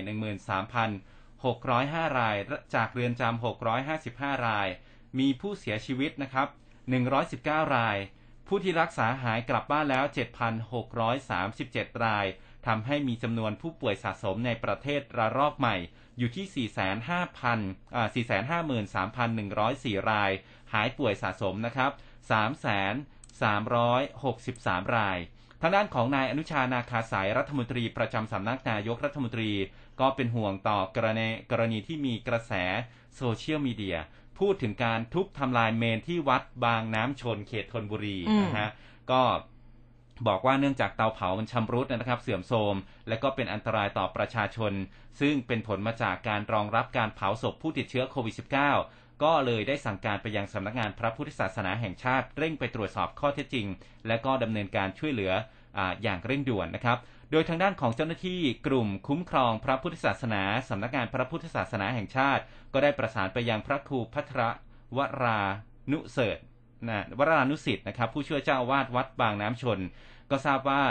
13,605 ราย จากเรือนจำ655 ราย มีผู้เสียชีวิตนะครับ 119 ราย ผู้ที่รักษาหายกลับบ้านแล้ว 7,637 ราย ทำให้มีจำนวนผู้ป่วยสะสมในประเทศระลอกใหม่ อยู่ที่ 4,500,000อ่า453,104 ราย หายป่วยสะสมนะครับ 3,363 ราย ทางด้านของนายอนุชานาคาสายรัฐมนตรีประจำสำนักนายกรัฐมนตรี ก็เป็นห่วงต่อกรณีกรณีที่มีกระแสโซเชียลมีเดียพูดถึงการทุบทำลายเมนที่วัดบางน้ำชนเขตธนบุรีอืมนะฮะก็ บอกว่าเนื่องจากเตาเผามันชำรุดนะครับ เสื่อมโทรมและก็เป็นอันตรายต่อประชาชน ซึ่งเป็นผลมาจากการรองรับการเผาศพผู้ติดเชื้อโควิด -19 ก็เลยได้สั่งการไปยังสำนักงานพระพุทธศาสนาแห่งชาติ เร่งไปตรวจสอบข้อเท็จจริง และก็ดำเนินการช่วยเหลือออย่างเร่งด่วนนะครับ โดยทางด้านของเจ้าหน้าที่กลุ่มคุ้มครองพระพุทธศาสนาสำนักงานพระพุทธศาสนาแห่งชาติ ก็ได้ประสานไปยังพระครูพัทรวรานุเสริฐนะวรานุสิทธ์นะครับ ผู้ช่วยเจ้าอาวาสวัดบางน้ำชน ก็ทราบว่า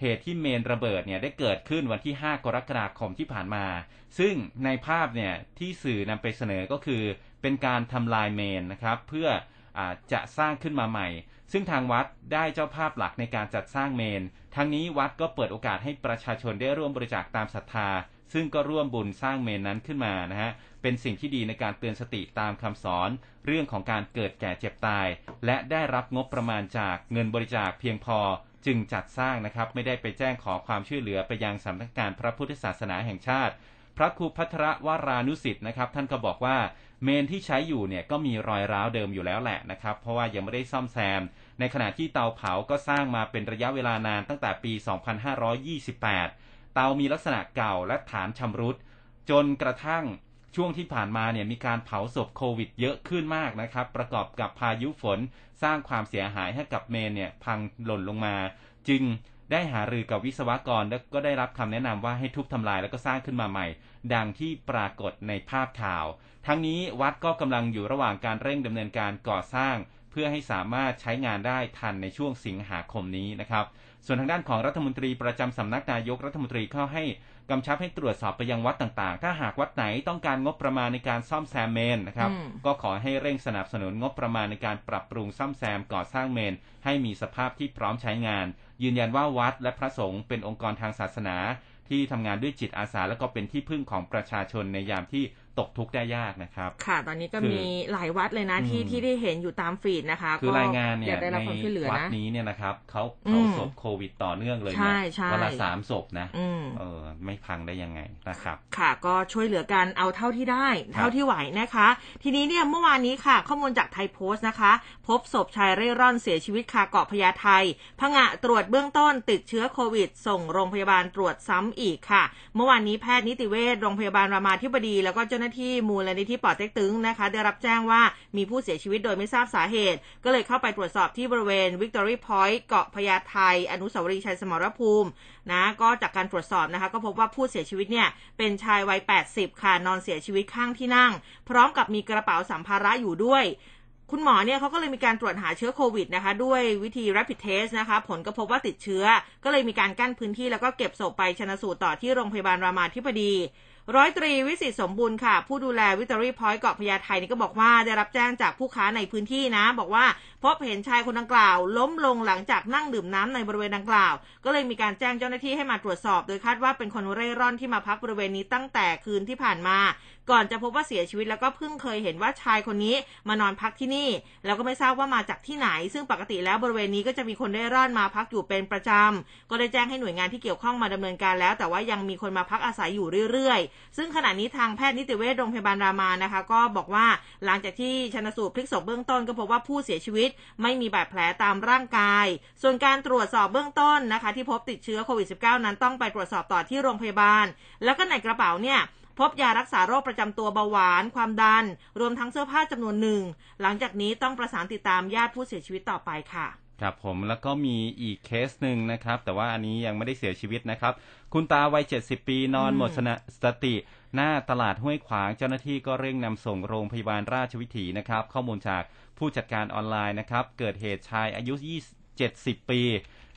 เหตุที่เมนระเบิดเนี่ยได้เกิดขึ้นวันที่ 5 กรกฎาคมที่ผ่านมา ซึ่งในภาพเนี่ยที่สื่อนำไปเสนอก็คือ เป็นการทำลายเมนนะครับเพื่ออจะสร้างขึ้นมาใหม่ ซึ่งทางวัดได้เจ้าภาพหลักในการจัดสร้างเมน ทั้งนี้วัดก็เปิดโอกาสให้ประชาชนได้ร่วมบริจาคตามศรัทธา ซึ่งก็ร่วมบุญสร้างเมนนั้นขึ้นมานะฮะ เป็นสิ่งที่ดีในการเตือนสติตามคำสอน เรื่องของการเกิดแก่เจ็บตาย และได้รับงบประมาณจากเงินบริจาคเพียงพอ จึงจัดสร้างนะครับ ไม่ได้ไปแจ้งขอความช่วยเหลือไปยังสำนักงานพระพุทธศาสนาแห่งชาติ พระครูพัทรวรานุสิทธ์นะครับ ท่านก็บอกว่าเมนที่ใช้อยู่เนี่ยก็มีรอยร้าวเดิมอยู่แล้วแหละนะครับ เพราะว่ายังไม่ได้ซ่อมแซม ในขณะที่เตาเผาก็สร้างมาเป็นระยะเวลานานตั้งแต่ปี 2528 เตามีลักษณะเก่าและฐานชำรุด จนกระทั่ง ช่วงที่ผ่านมาเนี่ยมีการเผาศพโควิดเยอะขึ้นมากนะครับ ประกอบกับพายุฝนสร้างความเสียหายให้กับเมนเนี่ยพังหล่นลงมา จึงได้หารือกับวิศวกรและก็ได้รับคำแนะนำว่าให้ทุบทำลายแล้วก็สร้างขึ้นมาใหม่ ดังที่ปรากฏในภาพข่าว ทั้งนี้วัดก็กำลังอยู่ระหว่างการเร่งดำเนินการก่อสร้าง เพื่อให้สามารถใช้งานได้ทันในช่วงสิงหาคมนี้นะครับ ส่วนทางด้านของรัฐมนตรีประจำสำนักนายกรัฐมนตรีเข้าให้ กำชับให้ตรวจสอบไปยังวัดต่างๆ ถ้าหากวัดไหนต้องการงบประมาณในการซ่อมแซมเมนนะครับอืมก็ขอให้เร่งสนับสนุนงบประมาณในการปรับปรุงซ่อมแซมก่อสร้างเมน ให้มีสภาพที่พร้อมใช้งาน ยืนยันว่าวัดและพระสงฆ์เป็นองค์กรทางศาสนา ที่ทำงานด้วยจิตอาสาและก็เป็นที่พึ่งของประชาชนในยามที่ ตกทุกข์ได้ยากนะครับ ค่ะ ตอนนี้ก็คือมีหลายวัดเลยนะที่อืมที่ได้เห็นอยู่ตามฟีดนะคะคือรายงานเนี่อยยากได้รับในความช่วยเหลือวัดนะนี้เนี่ยนะครับเขาอืเผามศพโควิดต่อเนื่องเลยใช่เนี่ยใช่วันละสามศพนะอืมเออไม่พังได้ยังไงนะครับ ค่ะ ก็ช่วยเหลือกันเอาเท่าที่ได้ครับเท่าที่ไหวนะคะ ทีนี้เนี่ยเมื่อวานนี้ค่ะ ข้อมูลจากไทยโพสต์นะคะ พบศพชายเร่ร่อนเสียชีวิตคาเกาะพญาไทพงะตรวจเบื้องต้นติดเชื้อโควิด ส่งโรงพยาบาลตรวจซ้ำอีกค่ะ เมื่อวานนี้แพทย์นิติเวชโรงพยาบาลรามาธิบดีแล้วก็เจ้าหน้า้าที่มูลนิธิป่อเต็กตึ๊งนะคะ ได้รับแจ้งว่ามีผู้เสียชีวิตโดยไม่ทราบสาเหตุ ก็เลยเข้าไปตรวจสอบที่บริเวณวิกตอรี่พอยต์เกาะพญาไทอนุสาวรีย์ชัยสมรภูมินะก็จากการตรวจสอบนะคะ ก็พบว่าผู้เสียชีวิตเนี่ยเป็นชายวัย 80 ค่ะนอนเสียชีวิตข้างที่นั่ง พร้อมกับมีกระเป๋าสัมภาระอยู่ด้วยคุณหมอเนี่ยเขาก็เลยมีการตรวจหาเชื้อโควิดนะคะ ด้วยวิธี rapid test นะคะ ผลก็พบว่าติดเชื้อ ก็เลยมีการกั้นพื้นที่แล้วก็เก็บศพไปชนะสูตรต่อที่โรงพยาบาลรามาธิบดี ร้อยตรีวิสิตสมบูรณ์ค่ะ ผู้ดูแลวิตอรี่พอยต์เกาะพญาไทนี่ก็บอกว่าได้รับแจ้งจากผู้ค้าในพื้นที่นะ บอกว่าพบเห็นชายคนดังกล่าว ล้มลงหลังจากนั่งดื่มน้ำในบริเวณดังกล่าว ก็เลยมีการแจ้งเจ้าหน้าที่ให้มาตรวจสอบ โดยคาดว่าเป็นคนเร่ร่อนที่มาพักบริเวณนี้ตั้งแต่คืนที่ผ่านมา ก่อนจะพบว่าเสียชีวิตแล้วก็เพิ่งเคยเห็นว่าชายคนนี้มานอนพักที่นี่ แล้วก็ไม่ทราบว่ามาจากที่ไหน ซึ่งปกติแล้วบริเวณนี้ก็จะมีคนเร่ร่อนมาพักอยู่เป็นประจำก็ได้แจ้งให้หน่วยงานที่เกี่ยวข้องมาดำเนินการแล้ว แต่ว่ายังมีคนมาพักอาศัยอยู่เรื่อยๆ ซึ่งขณะนี้ทางแพทย์นิติเวชโรงพยาบาลรามานะคะ ก็บอกว่าหลังจากที่ชนสูตรพลิกศพเบื้องต้นก็พบว่าผู้เสียชีวิต ไม่มีบาดแผลตามร่างกาย ส่วนการตรวจสอบเบื้องต้นนะคะ ที่พบติดเชื้อโควิด -19 นั้นต้องไปตรวจสอบต่อที่โรงพยาบาล แล้วก็ในกระเป๋าเนี่ย พบยารักษาโรคประจำตัวเบาหวาน ความดัน รวมทั้งเสื้อผ้าจำนวนหนึ่ง หลังจากนี้ต้องประสานติดตามญาติผู้เสียชีวิตต่อไปค่ะครับผมแล้วก็มีอีกเคสหนึ่งนะครับ แต่ว่าอันนี้ยังไม่ได้เสียชีวิตนะครับ คุณตาวัย70ปีนอนอมหมดสติ หน้าตลาดห้วยขวางเจ้าหน้าที่ก็เร่งนำส่งโรงพยาบาลราชวิถีนะครับ ข้อมูลจากผู้จัดการออนไลน์นะครับ เกิดเหตุชายอายุ 70 ปี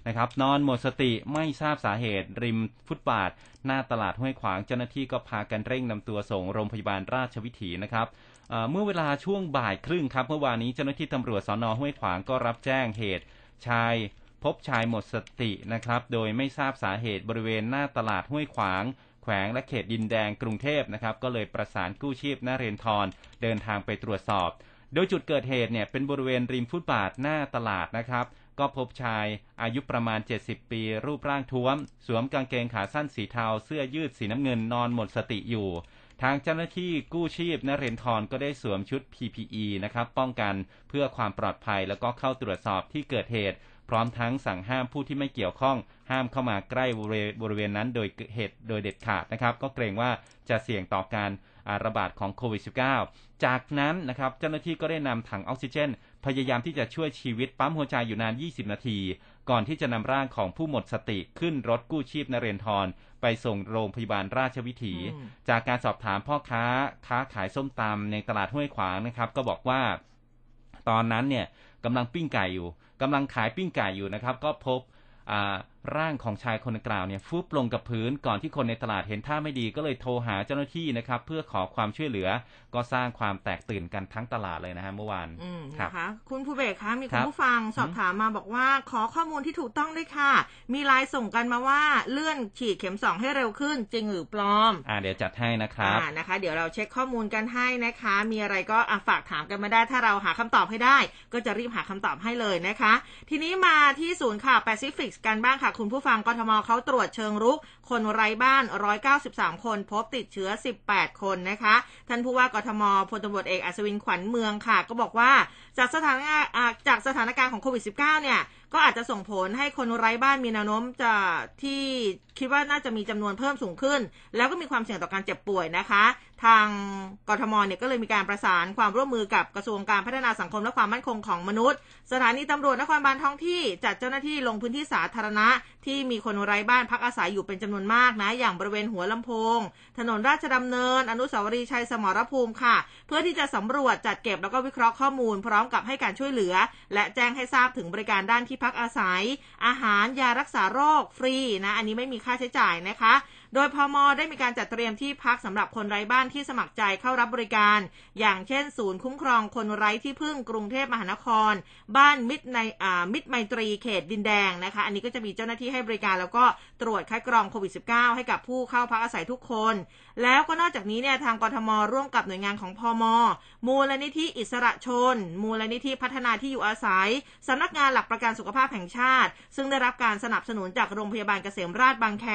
นะครับ นอนหมดสติไม่ทราบสาเหตุ ริมฟุตบาท หน้าตลาดห้วยขวางเจ้าหน้าที่ก็พากันเร่งนำตัวส่งโรงพยาบาลราชวิถีนะครับเอ่อเมื่อเวลาช่วงบ่ายครึ่งครับเมื่อวานนี้เจ้าหน้าที่ตำรวจสอนอห้วยขวางก็รับแจ้งเหตุ ชายพบชายหมดสตินะครับ โดยไม่ทราบสาเหตุบริเวณหน้าตลาดห้วยขวาง แขวงและเขตดินแดงกรุงเทพนะครับ ก็เลยประสานกู้ชีพนาเรนทรเดินทางไปตรวจสอบ โดยจุดเกิดเหตุเนี่ยเป็นบริเวณริมฟุตบาทหน้าตลาดนะครับ ก็พบชายอายุประมาณ 70 ปี รูปร่างท้วม สวมกางเกงขาสั้นสีเทา เสื้อยืดสีน้ำเงินนอนหมดสติอยู่ ทางเจ้าหน้าที่กู้ชีพนเรนทรก็ได้สวมชุด PPE นะครับ ป้องกันเพื่อความปลอดภัยแล้วก็เข้าตรวจสอบที่เกิดเหตุ พร้อมทั้งสั่งห้ามผู้ที่ไม่เกี่ยวข้อง ห้ามเข้ามาใกล้บริเวณนั้นโดยเหตุโดยเด็ดขาดนะครับ ก็เกรงว่าจะเสี่ยงต่อการระบาดของโควิด -19 จากนั้นนะครับเจ้าหน้าที่ก็ได้นำถังออกซิเจน พยายามที่จะช่วยชีวิตปั๊มหัวใจอยู่นาน 20 นาที ก่อนที่จะนำร่างของผู้หมดสติขึ้นรถกู้ชีพนเรนทรไปส่งโรงพยาบาลราชวิถีอืมจากการสอบถามพ่อค้าค้าขายส้มตำในตลาดห้วยขวางนะครับ ก็บอกว่า ตอนนั้นเนี่ยกำลังปิ้งไก่อยู่กำลังขายปิ้งไก่อยู่นะครับ ก็พบอ่า ร่างของชายคนดังกล่าวเนี่ยฟุบลงกับพื้นก่อนที่คนในตลาดเห็นท่าไม่ดีก็เลยโทรหาเจ้าหน้าที่นะครับ เพื่อขอความช่วยเหลือก็สร้างความแตกตื่นกันทั้งตลาดเลยนะฮะเมื่อวานอืมครับนะคะ คุณผู้เบกคะมีคคุรัณบผู้ฟังสอบถามมาบอกว่าขอข้อมูลที่ถูกต้องด้วยค่ะ มีไลน์ส่งกันมาว่าเลื่อนฉีดเข็มสองให้เร็วขึ้นจริงหรือปลอมอ่าเดี๋ยวจัดให้นะครับอ่านะคะ เดี๋ยวเราเช็คข้อมูลกันให้นะคะ มีอะไรก็อะฝากถามกันมาได้ถ้าเราหาคำตอบให้ได้ ก็จะรีบหาคำตอบให้เลยนะคะ ทีนี้มาที่ศูนย์ข่าวแปซิฟิกกันบ้างค่ะคุณผู้ฟังกทมเขาตรวจเชิงรุก คนไร้บ้าน 193 คน พบติดเชื้อ 18 คนนะคะ ท่านผู้ว่ากทมพลตำรวจเอกอัศวินขวัญเมืองค่ะ ก็บอกว่าจากสถานการจากสถานการณ์ของโควิด -19 เนี่ยก็อาจจะส่งผลให้คนไร้บ้านมีแนวโน้มจะที่คิดว่าน่าจะมีจำนวนเพิ่มสูงขึ้น แล้วก็มีความเสี่ยงต่อการเจ็บป่วยนะคะ ทางกทมเนี่ยก็เลยมีการประสานความร่วมมือกับกระทรวงการพัฒนาสังคมและความมั่นคงของมนุษย์ สถานีตำรวจนครบาลท้องที่จัดเจ้าหน้าที่ลงพื้นที่สาธารณะ ที่มีคนไร้บ้านพักอาศัยอยู่เป็นจำนวนมากนะ อย่างบริเวณหัวลำโพง ถนนราชดำเนิน อนุสาวรีย์ชัยสมรภูมิค่ะ เพื่อที่จะสำรวจจัดเก็บแล้วก็วิเคราะห์ข้อมูล พร้อมกับให้การช่วยเหลือ และแจ้งให้ทราบถึงบริการด้านที่พักอาศัย อาหารยารักษาโรคฟรีนะอันนี้ไม่มีค่าใช้จ่ายนะคะ โดยพมได้มีการจัดเตรียมที่พักสำหรับคนไร้บ้านที่สมัครใจเข้ารับบริการ อย่างเช่น ศูนย์คุ้มครองคนไร้ที่พึ่งกรุงเทพมหานคร บ้านมิตรในอ่ามิตรไมตรีเขตดินแดงนะคะ อันนี้ก็จะมีเจ้าหน้าที่ให้บริการแล้วก็ตรวจคัดกรองโควิด -19 ให้กับผู้เข้าพักอาศัยทุกคน แล้วก็นอกจากนี้เนี่ยทางกทมร่วมกับหน่วยงานของพมมูลนิธิอิสระชน มูลนิธิพัฒนาที่อยู่อาศัยสำนักงานหลักประกันสุขภาพแห่งชาติ ซึ่งได้รับการสนับสนุนจากโรงพยาบาลเกษมราชบางแค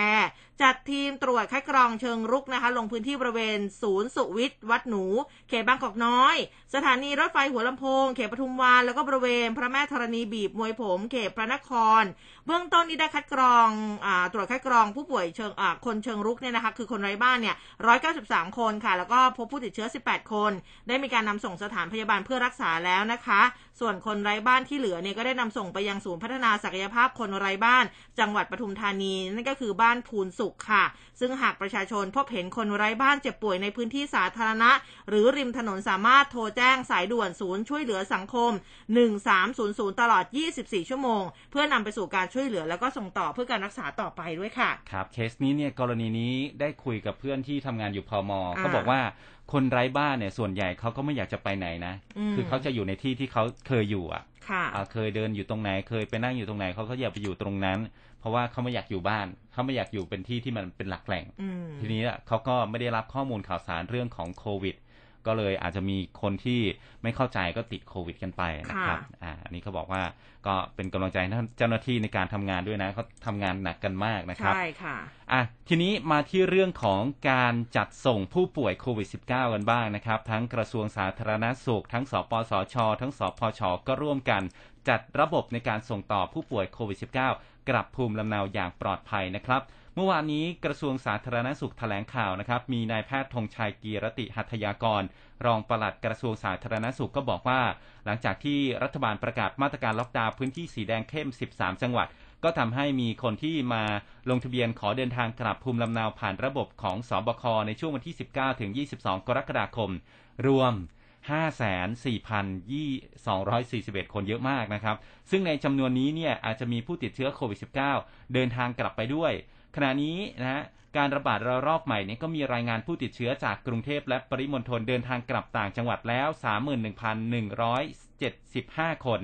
จัดทีมตรวจคัดกรองเชิงรุกนะคะ ลงพื้นที่บริเวณศูนย์สุวิทย์วัดหนู เขตบางกอกน้อย สถานีรถไฟหัวลำโพง เขตปทุมวันแล้วก็บริเวณพระแม่ธรณีบีบมวยผม เขตพระนคร เบื้องต้นนี้ได้คัดกรองอตรวจคัดกรองผู้ป่วยเชิงคนเชิงรุกเนี่ยนะคะคือคนไร้บ้านเนี่ย193 คนค่ะ แล้วก็พบผู้ติดเชื้อ 18 คน ได้มีการนำส่งสถานพยาบาลเพื่อรักษาแล้วนะคะ ส่วนคนไร้บ้านที่เหลือเนี่ยก็ได้นำส่งไปยังศูนย์พัฒนาศักยภาพคนไร้บ้าน จังหวัดปทุมธานี นั่นก็คือบ้านพูนสุขค่ะ ซึ่งหากประชาชนพบเห็นคนไร้บ้านเจ็บป่วยในพื้นที่สาธารณะ หรือริมถนนสามารถโทรแจ้งสายด่วนศูนย์ช่วยเหลือสังคม 1300 ตลอด 24 ชั่วโมง เพื่อนำไปสู่การช่วยเหลือแล้วก็ส่งต่อเพื่อการรักษาต่อไปด้วยค่ะ ครับเคสนี้เนี่ยกรณีนี้ได้คุยกับเพื่อนที่ทำงานอยู่พมอ่าเขาบอกว่าคนไร้บ้านเนี่ยส่วนใหญ่เขาก็ไม่อยากจะไปไหนนะอืมคือเขาจะอยู่ในที่ที่เขาเคยอยู่อะค่ะอ่าเคยเดินอยู่ตรงไหนเคยไปนั่งอยู่ตรงไหนเขาก็อยากไปอยู่ตรงนั้น เพราะว่าเขาไม่อยากอยู่บ้านเขาไม่อยากอยู่เป็นที่ที่มันเป็นหลักแหล่งอืมทีนี้อะเขาก็ไม่ได้รับข้อมูลข่าวสารเรื่องของโควิด ก็เลยอาจจะมีคนที่ไม่เข้าใจก็ติดโควิดกันไปนะครับค่ะอ่าอันนี้เขาบอกว่าก็เป็นกำลังใจให้เจ้าหน้าที่ในการทำงานด้วยนะเขาทำงานหนักกันมากนะครับใช่ค่ะอะทีนี้มาที่เรื่องของการจัดส่งผู้ป่วยโควิด -19 กันบ้างนะครับ ทั้งกระทรวงสาธารณสุข ทั้งสปสช ทั้งสพช ก็ร่วมกันจัดระบบในการส่งต่อผู้ป่วยโควิด -19 กลับภูมิลำเนาอย่างปลอดภัยนะครับ เมื่อวานนี้กระทรวงสาธารณสุขแถลงข่าวนะครับ มีนายแพทย์ธงชัยกีรติหัตยากร รองปลัดกระทรวงสาธารณสุขก็บอกว่า หลังจากที่รัฐบาลประกาศมาตรการล็อกดาวน์พื้นที่สีแดงเข้ม 13 จังหวัด ก็ทำให้มีคนที่มาลงทะเบียนขอเดินทางกลับภูมิลำเนาผ่านระบบของสบคในช่วงวันที่ 19ถึง22 กรกฎาคม รวม54,241 คนเยอะมากนะครับ ซึ่งในจำนวนนี้เนี่ยอาจจะมีผู้ติดเชื้อโควิด -19 เดินทางกลับไปด้วย ขณะนี้นะฮะการระบาดระลอกใหม่เนี่ยก็มีรายงานผู้ติดเชื้อจากกรุงเทพและปริมณฑลเดินทางกลับต่างจังหวัดแล้ว 31,175 คน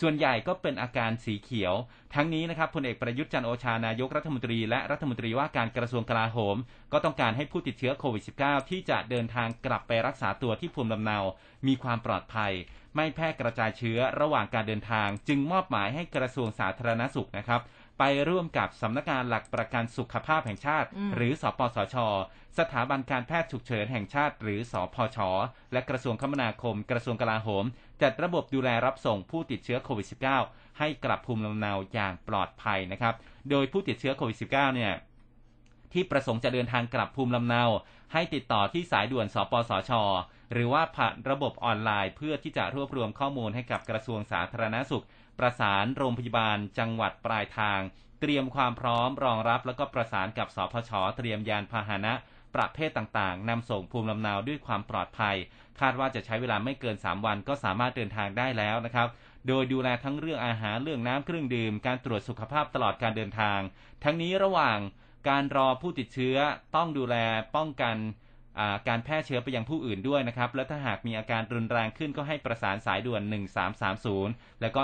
ส่วนใหญ่ก็เป็นอาการสีเขียว ทั้งนี้นะครับพลเอกประยุทธ์จันโอชานายกรัฐมนตรีและรัฐมนตรีว่าการกระทรวงกลาโหม ก็ต้องการให้ผู้ติดเชื้อโควิด -19 ที่จะเดินทางกลับไปรักษาตัวที่ภูมิลำเนา มีความปลอดภัย ไม่แพร่กระจายเชื้อระหว่างการเดินทาง จึงมอบหมายให้กระทรวงสาธารณสุขนะครับ ไปร่วมกับสำนักงานหลักประกันสุขภาพแห่งชาติอืมหรือสปสช สถาบันการแพทย์ฉุกเฉินแห่งชาติ หรือสอพช และกระทรวงคมนาคม กระทรวงกลาโหม จัดระบบดูแลรับส่งผู้ติดเชื้อโควิด -19 ให้กลับภูมิลำเนาอย่างปลอดภัยนะครับ โดยผู้ติดเชื้อโควิด -19 เนี่ยที่ประสงค์จะเดินทางกลับภูมิลำเนา ให้ติดต่อที่สายด่วน สปสช หรือว่าผ่านระบบออนไลน์ เพื่อที่จะรวบรวมข้อมูลให้กับกระทรวงสาธารณสุข ประสานโรงพยาบาลจังหวัดปลายทาง เตรียมความพร้อมรองรับแล้วก็ประสานกับสพชเตรียมยานพาหนะประเภทต่างๆนำส่งภูมิลำเนาด้วยความปลอดภัย คาดว่าจะใช้เวลาไม่เกิน 3 วันก็สามารถเดินทางได้แล้วนะครับ โดยดูแลทั้งเรื่องอาหารเรื่องน้ำเครื่องดื่ม การตรวจสุขภาพตลอดการเดินทาง ทั้งนี้ระหว่างการรอผู้ติดเชื้อต้องดูแลป้องกัน การแพร่เชื้อไปยังผู้อื่นด้วยนะครับ และถ้าหากมีอาการรุนแรงขึ้นก็ให้ประสานสายด่วน 1330 แล้วก็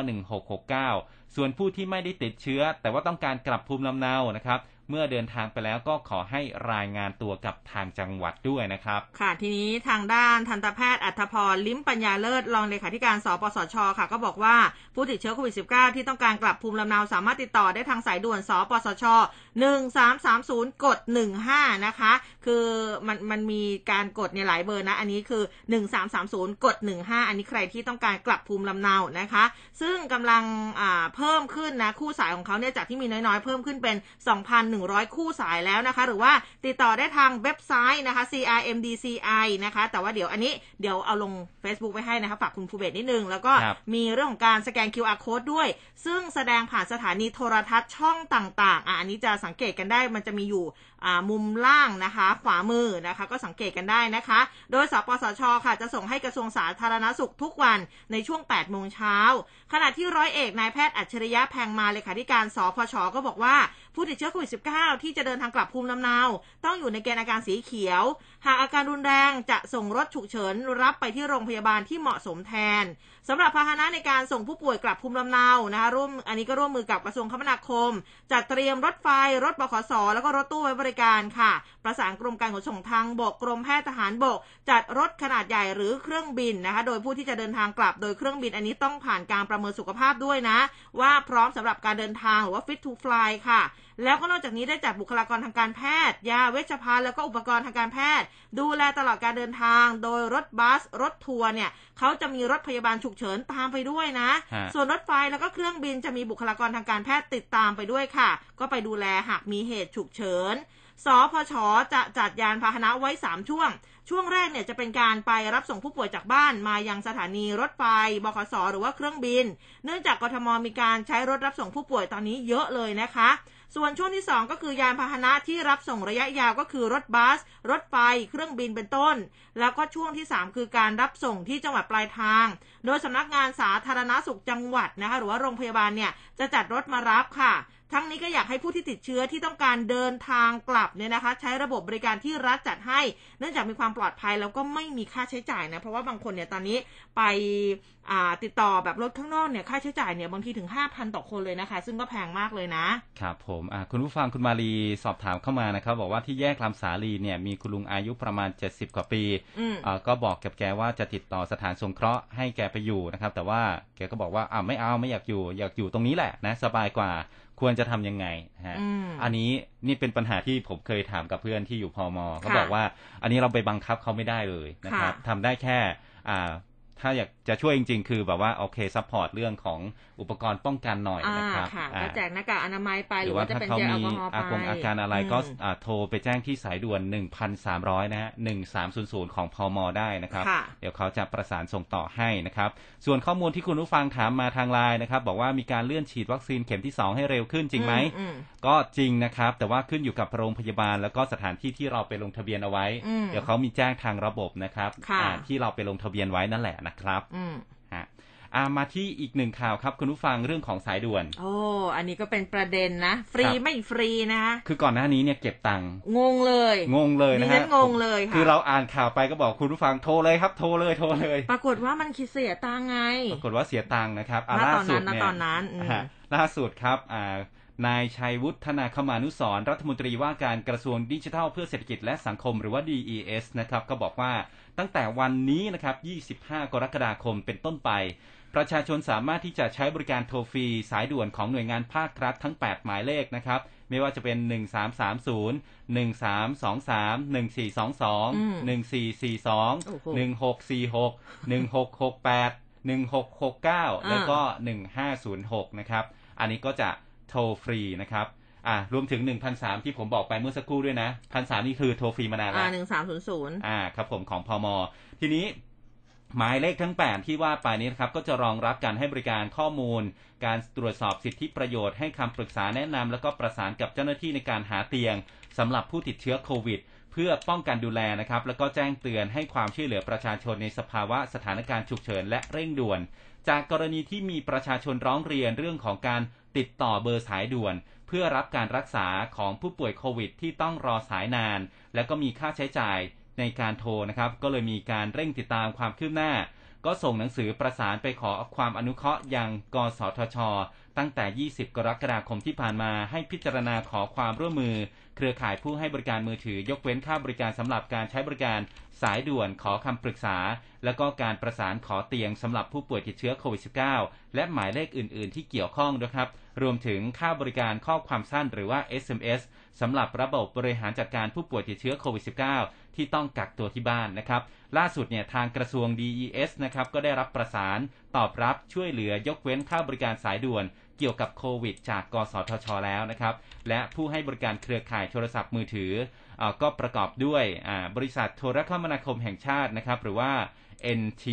1669 ส่วนผู้ที่ไม่ได้ติดเชื้อ แต่ว่าต้องการกลับภูมิลำเนานะครับ เมื่อเดินทางไปแล้วก็ขอให้รายงานตัวกับทางจังหวัดด้วยนะครับ ค่ะทีนี้ทางด้านทันตแพทย์อัธพรลิ้มปัญญาเลิศรองเลขาธิการสปสชค่ะ ก็บอกว่าผู้ติดเชื้อโควิด -19 ที่ต้องการกลับภูมิลำเนาสามารถติดต่อได้ทางสายด่วนสปสช 1330 กด 15 นะคะ คือมันมันมีการกดในหลายเบอร์นะ อันนี้คือ 1330 กด 15 อันนี้ใครที่ต้องการกลับภูมิลำเนานะคะ ซึ่งกำลังเพิ่มขึ้นนะคู่สายของเขาเนี่ยจากที่มีน้อยๆ เพิ่มขึ้นเป็น2,100 คู่สายแล้วนะคะ หรือว่าติดต่อได้ทางเว็บไซต์นะคะ CRMDCI นะคะ แต่ว่าเดี๋ยวอันนี้เดี๋ยวเอาลง Facebook ไว้ให้นะคะฝากคุณภูเบศนิดนึง แล้วก็ครับมีเรื่องของการสแกน QR code ด้วย ซึ่งแสดงผ่านสถานีโทรทัศน์ช่องต่างๆอะอันนี้จะสังเกตกันได้มันจะมีอยู่อ่า มุมล่างนะคะ ขวามือนะคะ ก็สังเกตกันได้นะคะ โดยสปสชค่ะจะส่งให้กระทรวงสาธารณสุขทุกวันในช่วง8โมงเช้าขณะที่ร้อยเอกนายแพทย์อัจฉริยะแพงมาเลขาธิการสพชก็บอกว่า ผู้ติดเชื้อโควิด -19 ที่จะเดินทางกลับภูมิลำเนา ต้องอยู่ในเกณฑ์อาการสีเขียว หากอาการรุนแรงจะส่งรถฉุกเฉินรับไปที่โรงพยาบาลที่เหมาะสมแทน สำหรับพาหนะในการส่งผู้ป่วยกลับภูมิลำเนานะคะร่วมอันนี้ก็ร่วมมือกับกระทรวงคมนาคม จัดเตรียมรถไฟ รถบขสแล้วก็รถตู้ไว้บริการค่ะ ประสานกรมการขนส่งทางบกกรมแพทย์ทหารบก จัดรถขนาดใหญ่หรือเครื่องบินนะคะ โดยผู้ที่จะเดินทางกลับโดยเครื่องบินอันนี้ต้องผ่านการประเมินสุขภาพด้วยนะ ว่าพร้อมสำหรับการเดินทางหรือว่า fit to fly ค่ะ แล้วก็นอกจากนี้ได้จัดบุคลากรทางการแพทย์ ยาเวชภัณฑ์แล้วก็อุปกรณ์ทางการแพทย์ ดูแลตลอดการเดินทาง โดยรถบัส รถทัวร์เนี่ยเขาจะมีรถพยาบาลฉุกเฉินตามไปด้วยนะฮะส่วนรถไฟแล้วก็เครื่องบินจะมีบุคลากรทางการแพทย์ติดตามไปด้วยค่ะ ก็ไปดูแลหากมีเหตุฉุกเฉินสพชจะจัดยานพาหนะไว้ 3 ช่วง ช่วงแรกเนี่ยจะเป็นการไปรับส่งผู้ป่วยจากบ้านมายังสถานีรถไฟ บขส หรือว่าเครื่องบิน เนื่องจากกทมมีการใช้รถรับส่งผู้ป่วยตอนนี้เยอะเลยนะคะ ส่วนช่วงที่ 2 ก็คือยานพาหนะที่รับส่งระยะยาวก็คือรถบัส รถไฟ เครื่องบินเป็นต้น แล้วก็ช่วงที่ 3 คือการรับส่งที่จังหวัดปลายทาง โดยสำนักงานสาธารณสุขจังหวัดนะคะหรือว่าโรงพยาบาลเนี่ยจะจัดรถมารับค่ะ ทั้งนี้ก็อยากให้ผู้ที่ติดเชื้อที่ต้องการเดินทางกลับเนี่ยนะคะ ใช้ระบบบริการที่รัฐจัดให้ เนื่องจากมีความปลอดภัยแล้วก็ไม่มีค่าใช้จ่ายนะเพราะว่าบางคนเนี่ยตอนนี้ไปอ่าติดต่อแบบรถข้างนอกเนี่ยค่าใช้จ่ายเนี่ยบางทีถึง 5,000 ต่อคนเลยนะคะ ซึ่งก็แพงมากเลยนะครับผมอ่าคุณผู้ฟังคุณมารีสอบถามเข้ามานะครับบอกว่าที่แยกลำสาลีเนี่ยมีคุณลุงอายุประมาณ 70 กว่าปีอืมอ่าก็บอกกับแกว่าจะติดต่อสถานสงเคราะห์ให้แกไปอยู่นะครับแต่ว่าแกก็บอกว่าอ่าไม่เอาไม่อยากอยู่อยากอยู่ตรงนี้แหละนะสบายกว่า ควรจะทำยังไงฮะอืมอันนี้นี่เป็นปัญหาที่ผมเคยถามกับเพื่อนที่อยู่พอมเขาค่ะบอกว่า อันนี้เราไปบังคับเขาไม่ได้เลยนะครับค่ะทำได้แค่อ่า ถ้าอยากจะช่วยจริง ๆ คือแบบว่าโอเคซัพพอร์ตเรื่องของอุปกรณ์ป้องกันหน่อยอ่านะครับค่ะอ่าก็แจกหน้ากากอนามัยไปหหรืรืออว่าว่าจะถ้าเป็นเขาเจลแอมีลกอฮอล์ไปอากงอาการอะไรก็อืมอ่าโทรไปแจ้งที่สายด่วน 1,300 นะฮะ 1300 ของพมได้นะครับค่ะเดี๋ยวเขาจะประสานส่งต่อให้นะครับ ส่วนข้อมูลที่คุณผู้ฟังถามมาทางไลน์นะครับ บอกว่ามีการเลื่อนฉีดวัคซีนเข็มที่ 2 ให้เร็วขึ้นจริงไหมอืมก็จริงนะครับ แต่ว่าขึ้นอยู่กับโรงพยาบาล แล้วก็สถานที่ที่เราไปลงทะเบียนเอาไว้อืมเดี๋ยวเขามีแจ้งทางระบบนะครับค่ะอ่าที่เราไปลงทะเบียนไว้นั่นแหละนะครับอืมฮะอ่ามาที่อีกหนึ่งข่าวครับคุณผู้ฟังเรื่องของสายด่วน โอ้ อันนี้ก็เป็นประเด็นนะ ฟรีครับไม่ฟรีนะคะคือก่อนหน้านี้เนี่ยเก็บตังค์งงเลย งงเลยนะดิฉัฮะนงงเลยค่ะคือเราอ่านข่าวไปก็บอกคุณผู้ฟังโทรเลยครับโทรเลยโทรเลย ปรากฏว่ามันคิดเสียตังค์ไง ปรากฏว่าเสียตังค์นะครับอะณล่าตอนสุนั้ดนณเนี่ยตอนนั้นอืมฮะล่าสุดครับอ่านายชัยวุฒนาคมานุสรณ์รัฐมนตรีว่าการกระทรวงดิจิทัลเพื่อเศรษฐกิจและสังคมหรือว่า DES นะครับ ก็บอกว่า ตั้งแต่วันนี้นะครับ 25 กรกฎาคมเป็นต้นไป ประชาชนสามารถที่จะใช้บริการโทรฟรีสายด่วนของหน่วยงานภาครัฐทั้ง 8 หมายเลขนะครับ ไม่ว่าจะเป็น 1330 1323 1422 1442โอ้โห1646 1668 1669 แล้วก็ 1506 นะครับ อันนี้ก็จะโทรฟรีนะครับ อ่ารวมถึง1,003ที่ผมบอกไปเมื่อสักครู่ด้วยนะ1,003นี่คือโทรฟรีมานานแล้อ่าวหนึ่งสามศูนย์ศูนย์อ่าครับผมของพมทีนี้หมายเลขทั้ง 8 ที่ว่าไปนี้นะครับก็จะรองรับการให้บริการข้อมูล การตรวจสอบสิทธิประโยชน์ให้คำปรึกษาแนะนำแล้วก็ประสานกับเจ้าหน้าที่ในการหาเตียงสำหรับผู้ติดเชื้อโควิด เพื่อป้องกันดูแลนะครับ แล้วก็แจ้งเตือนให้ความช่วยเหลือประชาชนในสภาวะสถานการณ์ฉุกเฉินและเร่งด่วน จากกรณีที่มีประชาชนร้องเรียนเรื่องของการติดต่อเบอร์สายด่วนเพื่อรับการรักษาของผู้ป่วยโควิด ที่ต้องรอสายนาน และก็มีค่าใช้จ่ายในการโทรนะครับ ก็เลยมีการเร่งติดตามความคืบหน้า ก็ส่งหนังสือประสานไปขอความอนุเคราะห์ยังกสทช ตั้งแต่ 20 กรกฎาคมที่ผ่านมาให้พิจารณาขอความร่วมมือ เครือข่ายผู้ให้บริการมือถือยกเว้นค่าบริการสำหรับการใช้บริการสายด่วนขอคำปรึกษา แล้วก็การประสานขอเตียงสำหรับผู้ป่วยติดเชื้อโควิด -19 และหมายเลขอื่น ๆ ที่เกี่ยวข้องด้วยครับ รวมถึงค่าบริการข้อความสั้นหรือว่า SMS สำหรับระบบบริหารจัดการผู้ป่วยติดเชื้อโควิด -19 ที่ต้องกักตัวที่บ้านนะครับ ล่าสุดเนี่ยทางกระทรวง DES นะครับก็ได้รับประสานตอบรับช่วยเหลือยกเว้นค่าบริการสายด่วนเกี่ยวกับโควิด จากกสทช แล้วนะครับ และผู้ให้บริการเครือข่ายโทรศัพท์มือถืออก็ประกอบด้วยบริษัทโทรคมนาคมแห่งชาตินะครับ หรือว่า NT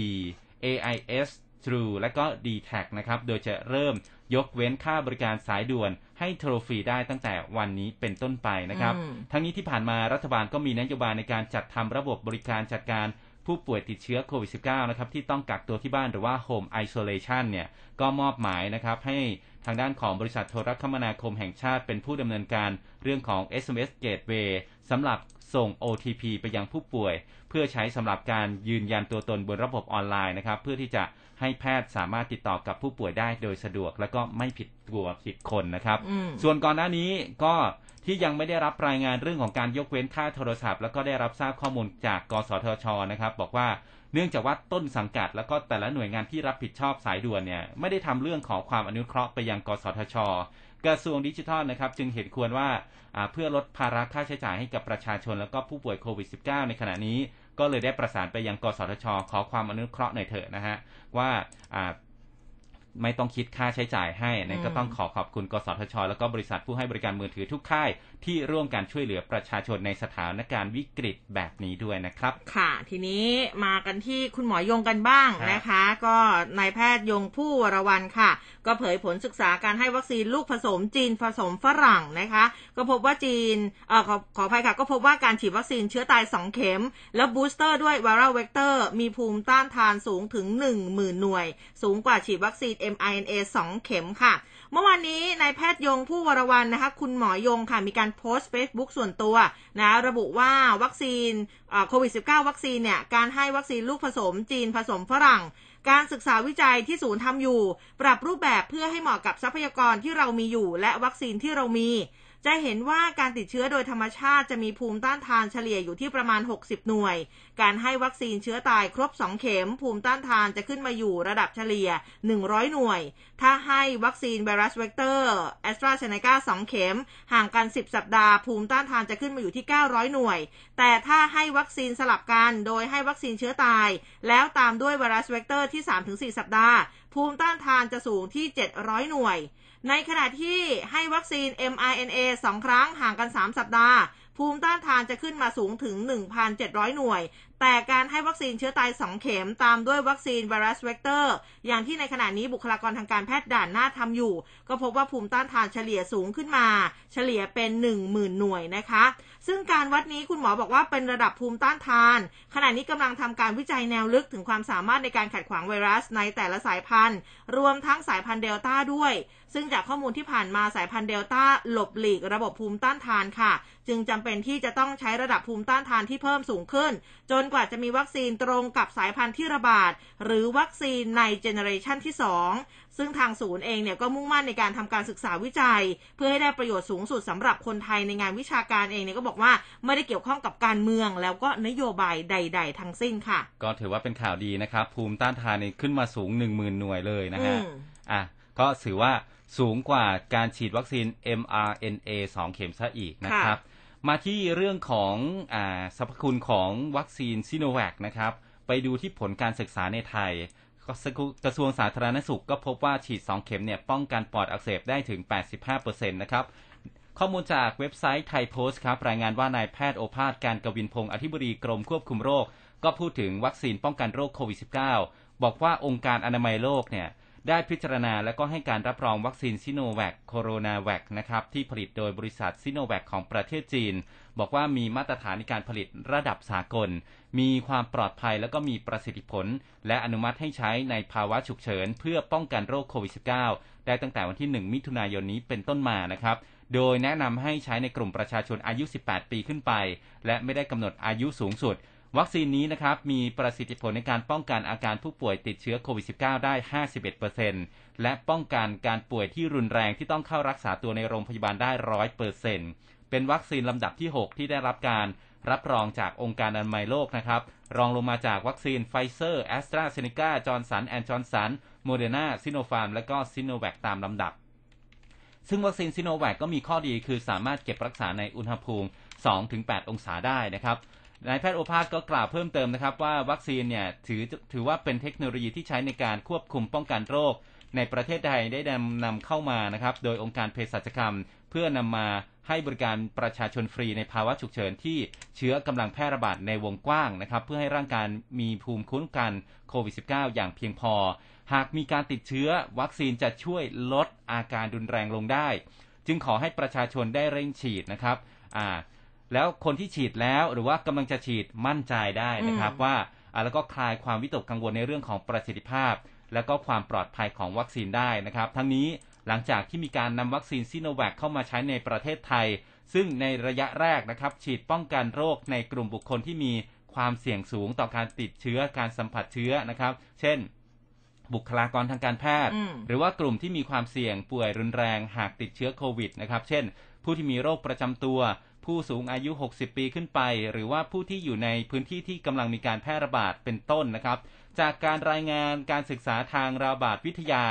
AIS True และก็ d t แทนะครับ โดยจะเริ่ม ยกเว้นค่าบริการสายด่วนให้โทรฟรีได้ตั้งแต่วันนี้เป็นต้นไปนะครับอืมทั้งนี้ที่ผ่านมารัฐบาลก็มีนโยบายในการจัดทำระบบบริการจัดการผู้ป่วยติดเชื้อโควิด -19 นะครับที่ต้องกักตัวที่บ้านหรือว่า Home Isolation เนี่ยก็มอบหมายนะครับให้ทางด้านของบริษัทโทรคมนาคมแห่งชาติเป็นผู้ดำเนินการเรื่องของ SMS Gateway สำหรับส่ง OTP ไปยังผู้ป่วย เพื่อใช้สำหรับการยืนยันตัวตนบนระบบออนไลน์นะครับเพื่อที่จะ ให้แพทย์สามารถติดต่อกับผู้ป่วยได้โดยสะดวก และก็ไม่ผิดตัวผิดคนนะครับอืมส่วนก่อนหน้านี้ก็ที่ยังไม่ได้รับรายงานเรื่องของการยกเว้นค่าโทรศัพท์ แล้วก็ได้รับทราบข้อมูลจากกสทชนะครับบอกว่าเนื่องจากว่าต้นสังกัด แล้วก็แต่ละหน่วยงานที่รับผิดชอบสายด่วนเนี่ยไม่ได้ทำเรื่องขอความอนุเคราะห์ไปยังกสทช กระทรวงดิจิทัลนะครับ จึงเห็นควรว่าอ่าเพื่อลดภาระค่าใช้จ่ายให้กับประชาชน แล้วก็ผู้ป่วยโควิด -19 ในขณะนี้ ก็เลยได้ประสานไปยังกสทช ขอความอนุเคราะห์หน่อยเถอะนะฮะว่าอ่า ไม่ต้องคิดค่าใช้จ่ายให้นะก็ต้องขอขอบคุณกสทช แล้วก็บริษัทผู้ให้บริการมือถือทุกค่าย ที่ร่วมกันช่วยเหลือประชาชนในสถานการณ์วิกฤตแบบนี้ด้วยนะครับ ค่ะ ทีนี้มากันที่คุณหมอยงกันบ้างครับนะคะ ก็นายแพทย์ยง ภู่วรวรรณค่ะ ก็เผยผลศึกษาการให้วัคซีนลูกผสมจีนผสมฝรั่งนะคะ ก็พบว่าจีนเอ่อขอขออภัยค่ะ ก็พบว่าการฉีดวัคซีนเชื้อตาย2เข็ม แล้ว booster ด้วย viral vector มีภูมิต้านทานสูงถึง 10,000 หน่วย สูงกว่าฉีดวัคซีน mRNA 2 เข็มค่ะ เมื่อวานนี้นายแพทย์ยง ภู่วรวรรณนะคะ คุณหมอยงค่ะ มีการโพสต์ Facebook ส่วนตัวนะ ระบุว่าวัคซีนโควิด -19 วัคซีนเนี่ย การให้วัคซีนลูกผสมจีนผสมฝรั่ง การศึกษาวิจัยที่ศูนย์ทำอยู่ ปรับรูปแบบเพื่อให้เหมาะกับทรัพยากรที่เรามีอยู่ และวัคซีนที่เรามี จะเห็นว่าการติดเชื้อโดยธรรมชาติจะมีภูมิต้านทานเฉลี่ยอยู่ที่ประมาณ 60 หน่วย การให้วัคซีนเชื้อตายครบ 2 เข็ม ภูมิต้านทานจะขึ้นมาอยู่ระดับเฉลี่ย 100 หน่วย ถ้าให้วัคซีนไวรัสเวกเตอร์แอสตราเซเนกา2 เข็ม ห่างกัน 10 สัปดาห์ ภูมิต้านทานจะขึ้นมาอยู่ที่ 900 หน่วย แต่ถ้าให้วัคซีนสลับกันโดยให้วัคซีนเชื้อตาย แล้วตามด้วยไวรัสเวกเตอร์ที่ 3-4 สัปดาห์ ภูมิต้านทานจะสูงที่ 700 หน่วย ในขณะที่ให้วัคซีน mRNA 2 ครั้งห่างกัน 3 สัปดาห์ ภูมิต้านทานจะขึ้นมาสูงถึง 1,700 หน่วย แต่การให้วัคซีนเชื้อตาย 2 เข็มตามด้วยวัคซีนไวรัสเวกเตอร์ อย่างที่ในขณะนี้บุคลากรทางการแพทย์ด่านหน้าทำอยู่ ก็พบว่าภูมิต้านทานเฉลี่ยสูงขึ้นมา เฉลี่ยเป็น 10,000 หน่วยนะคะ ซึ่งการวัดนี้คุณหมอบอกว่าเป็นระดับภูมิต้านทาน ขณะนี้กำลังทำการวิจัยแนวลึกถึงความสามารถในการขัดขวางไวรัสในแต่ละสายพันธุ์ รวมทั้งสายพันธุ์เดลต้าด้วย ซึ่งจากข้อมูลที่ผ่านมาสายพันธุ์เดลต้าหลบหลีกระบบภูมิต้านทานค่ะ จึงจำเป็นที่จะต้องใช้ระดับภูมิต้านทานที่เพิ่มสูงขึ้น จนกว่าจะมีวัคซีนตรงกับสายพันธุ์ที่ระบาด หรือวัคซีนในเจเนอเรชันที่ 2 ซึ่งทางศูนย์เองเนี่ยก็มุ่งมั่นในการทำการศึกษาวิจัย เพื่อให้ได้ประโยชน์สูงสุดสำหรับคนไทยในงานวิชาการเองเนี่ยก็บอกว่าไม่ได้เกี่ยวข้องกับการเมือง แล้วก็นโยบายใด ๆ ทั้งสิ้นค่ะ ก็ถือว่าเป็นข่าวดีนะครับภูมิต้านทานนี่ขึ้นมาสูง 10,000 หน่วยเลยนะฮะอืมอะก็ถือว่า สูงกว่าการฉีดวัคซีน mRNA 2 เข็มซะอีกนะครับ มาที่เรื่องของอ่าสรรพคุณของวัคซีนซิโนแวคนะครับ ไปดูที่ผลการศึกษาในไทย กระทรวงสาธารณสุขก็พบว่าฉีด 2 เข็มเนี่ยป้องกันปอดอักเสบได้ถึง 85%นะครับข้อมูลจากเว็บไซต์ไทยโพสต์ครับ รายงานว่านายแพทย์โอภาสการย์กวินพงศ์อธิบดีกรมควบคุมโรค ก็พูดถึงวัคซีนป้องกันโรคโควิด -19 บอกว่าองค์การอนามัยโลกเนี่ย ได้พิจารณาและก็ให้การรับรองวัคซีนซิโนแวคโคโรนาแวคนะครับที่ผลิตโดยบริษัทซิโนแวคของประเทศจีน บอกว่ามีมาตรฐานในการผลิตระดับสากล มีความปลอดภัยและก็มีประสิทธิผล และอนุมัติให้ใช้ในภาวะฉุกเฉิน เพื่อป้องกันโรคโควิด -19 ได้ตั้งแต่วันที่ 1 มิถุนายนนี้เป็นต้นมานะครับโดยแนะนำให้ใช้ในกลุ่มประชาชนอายุ 18 ปีขึ้นไป และไม่ได้กำหนดอายุสูงสุด วัคซีนนี้นะครับมีประสิทธิผลในการป้องกันอาการผู้ป่วยติดเชื้อโควิด -19 ได้ 51%และป้องกันการป่วยที่รุนแรงที่ต้องเข้ารักษาตัวในโรงพยาบาลได้ 100%เป็นวัคซีนลำดับที่ 6 ที่ได้รับการรับรองจากองค์การอนามัยโลกนะครับ รองลงมาจากวัคซีนไฟเซอร์แอสตราเซเนกาจอห์นสันแอนด์จอห์นสันโมเดอร์นาซิโนฟาร์มและก็ซิโนแวคตามลำดับ ซึ่งวัคซีนซิโนแวคก็มีข้อดีคือสามารถเก็บรักษาในอุณหภูมิ 2-8 องศาได้นะครับ นายแพทย์โอภาสก็กล่าวเพิ่มเติมนะครับว่าวัคซีนเนี่ยถือถือว่าเป็นเทคโนโลยีที่ใช้ในการควบคุมป้องกันโรค ในประเทศไทยได้นำนำเข้ามานะครับโดยองค์การเภสัชกรรม เพื่อนำมาให้บริการประชาชนฟรีในภาวะฉุกเฉินที่เชื้อกำลังแพร่ระบาดในวงกว้างนะครับเพื่อให้ร่างกายมีภูมิคุ้มกันโควิด -19 อย่างเพียงพอ หากมีการติดเชื้อวัคซีนจะช่วยลดอาการรุนแรงลงได้ จึงขอให้ประชาชนได้เร่งฉีดนะครับอ่า แล้วคนที่ฉีดแล้วหรือว่ากำลังจะฉีดมั่นใจได้นะครับอืมว่าอ่าแล้วก็คลายความวิตกกังวลในเรื่องของประสิทธิภาพ และก็ความปลอดภัยของวัคซีนได้นะครับ ทั้งนี้หลังจากที่มีการนำวัคซีนซิโนแวคเข้ามาใช้ในประเทศไทย ซึ่งในระยะแรกนะครับ ฉีดป้องกันโรคในกลุ่มบุคคลที่มีความเสี่ยงสูงต่อการติดเชื้อการสัมผัสเชื้อนะครับ เช่น บุคลากรทางการแพทย์อืมหรือว่ากลุ่มที่มีความเสี่ยงป่วยรุนแรงหากติดเชื้อโควิดนะครับ เช่น ผู้ที่มีโรคประจำตัว ผู้สูงอายุ 60 ปีขึ้นไป หรือว่าผู้ที่อยู่ในพื้นที่ที่กำลังมีการแพร่ระบาดเป็นต้นนะครับ จากการรายงานการศึกษาทางระบาดวิทยา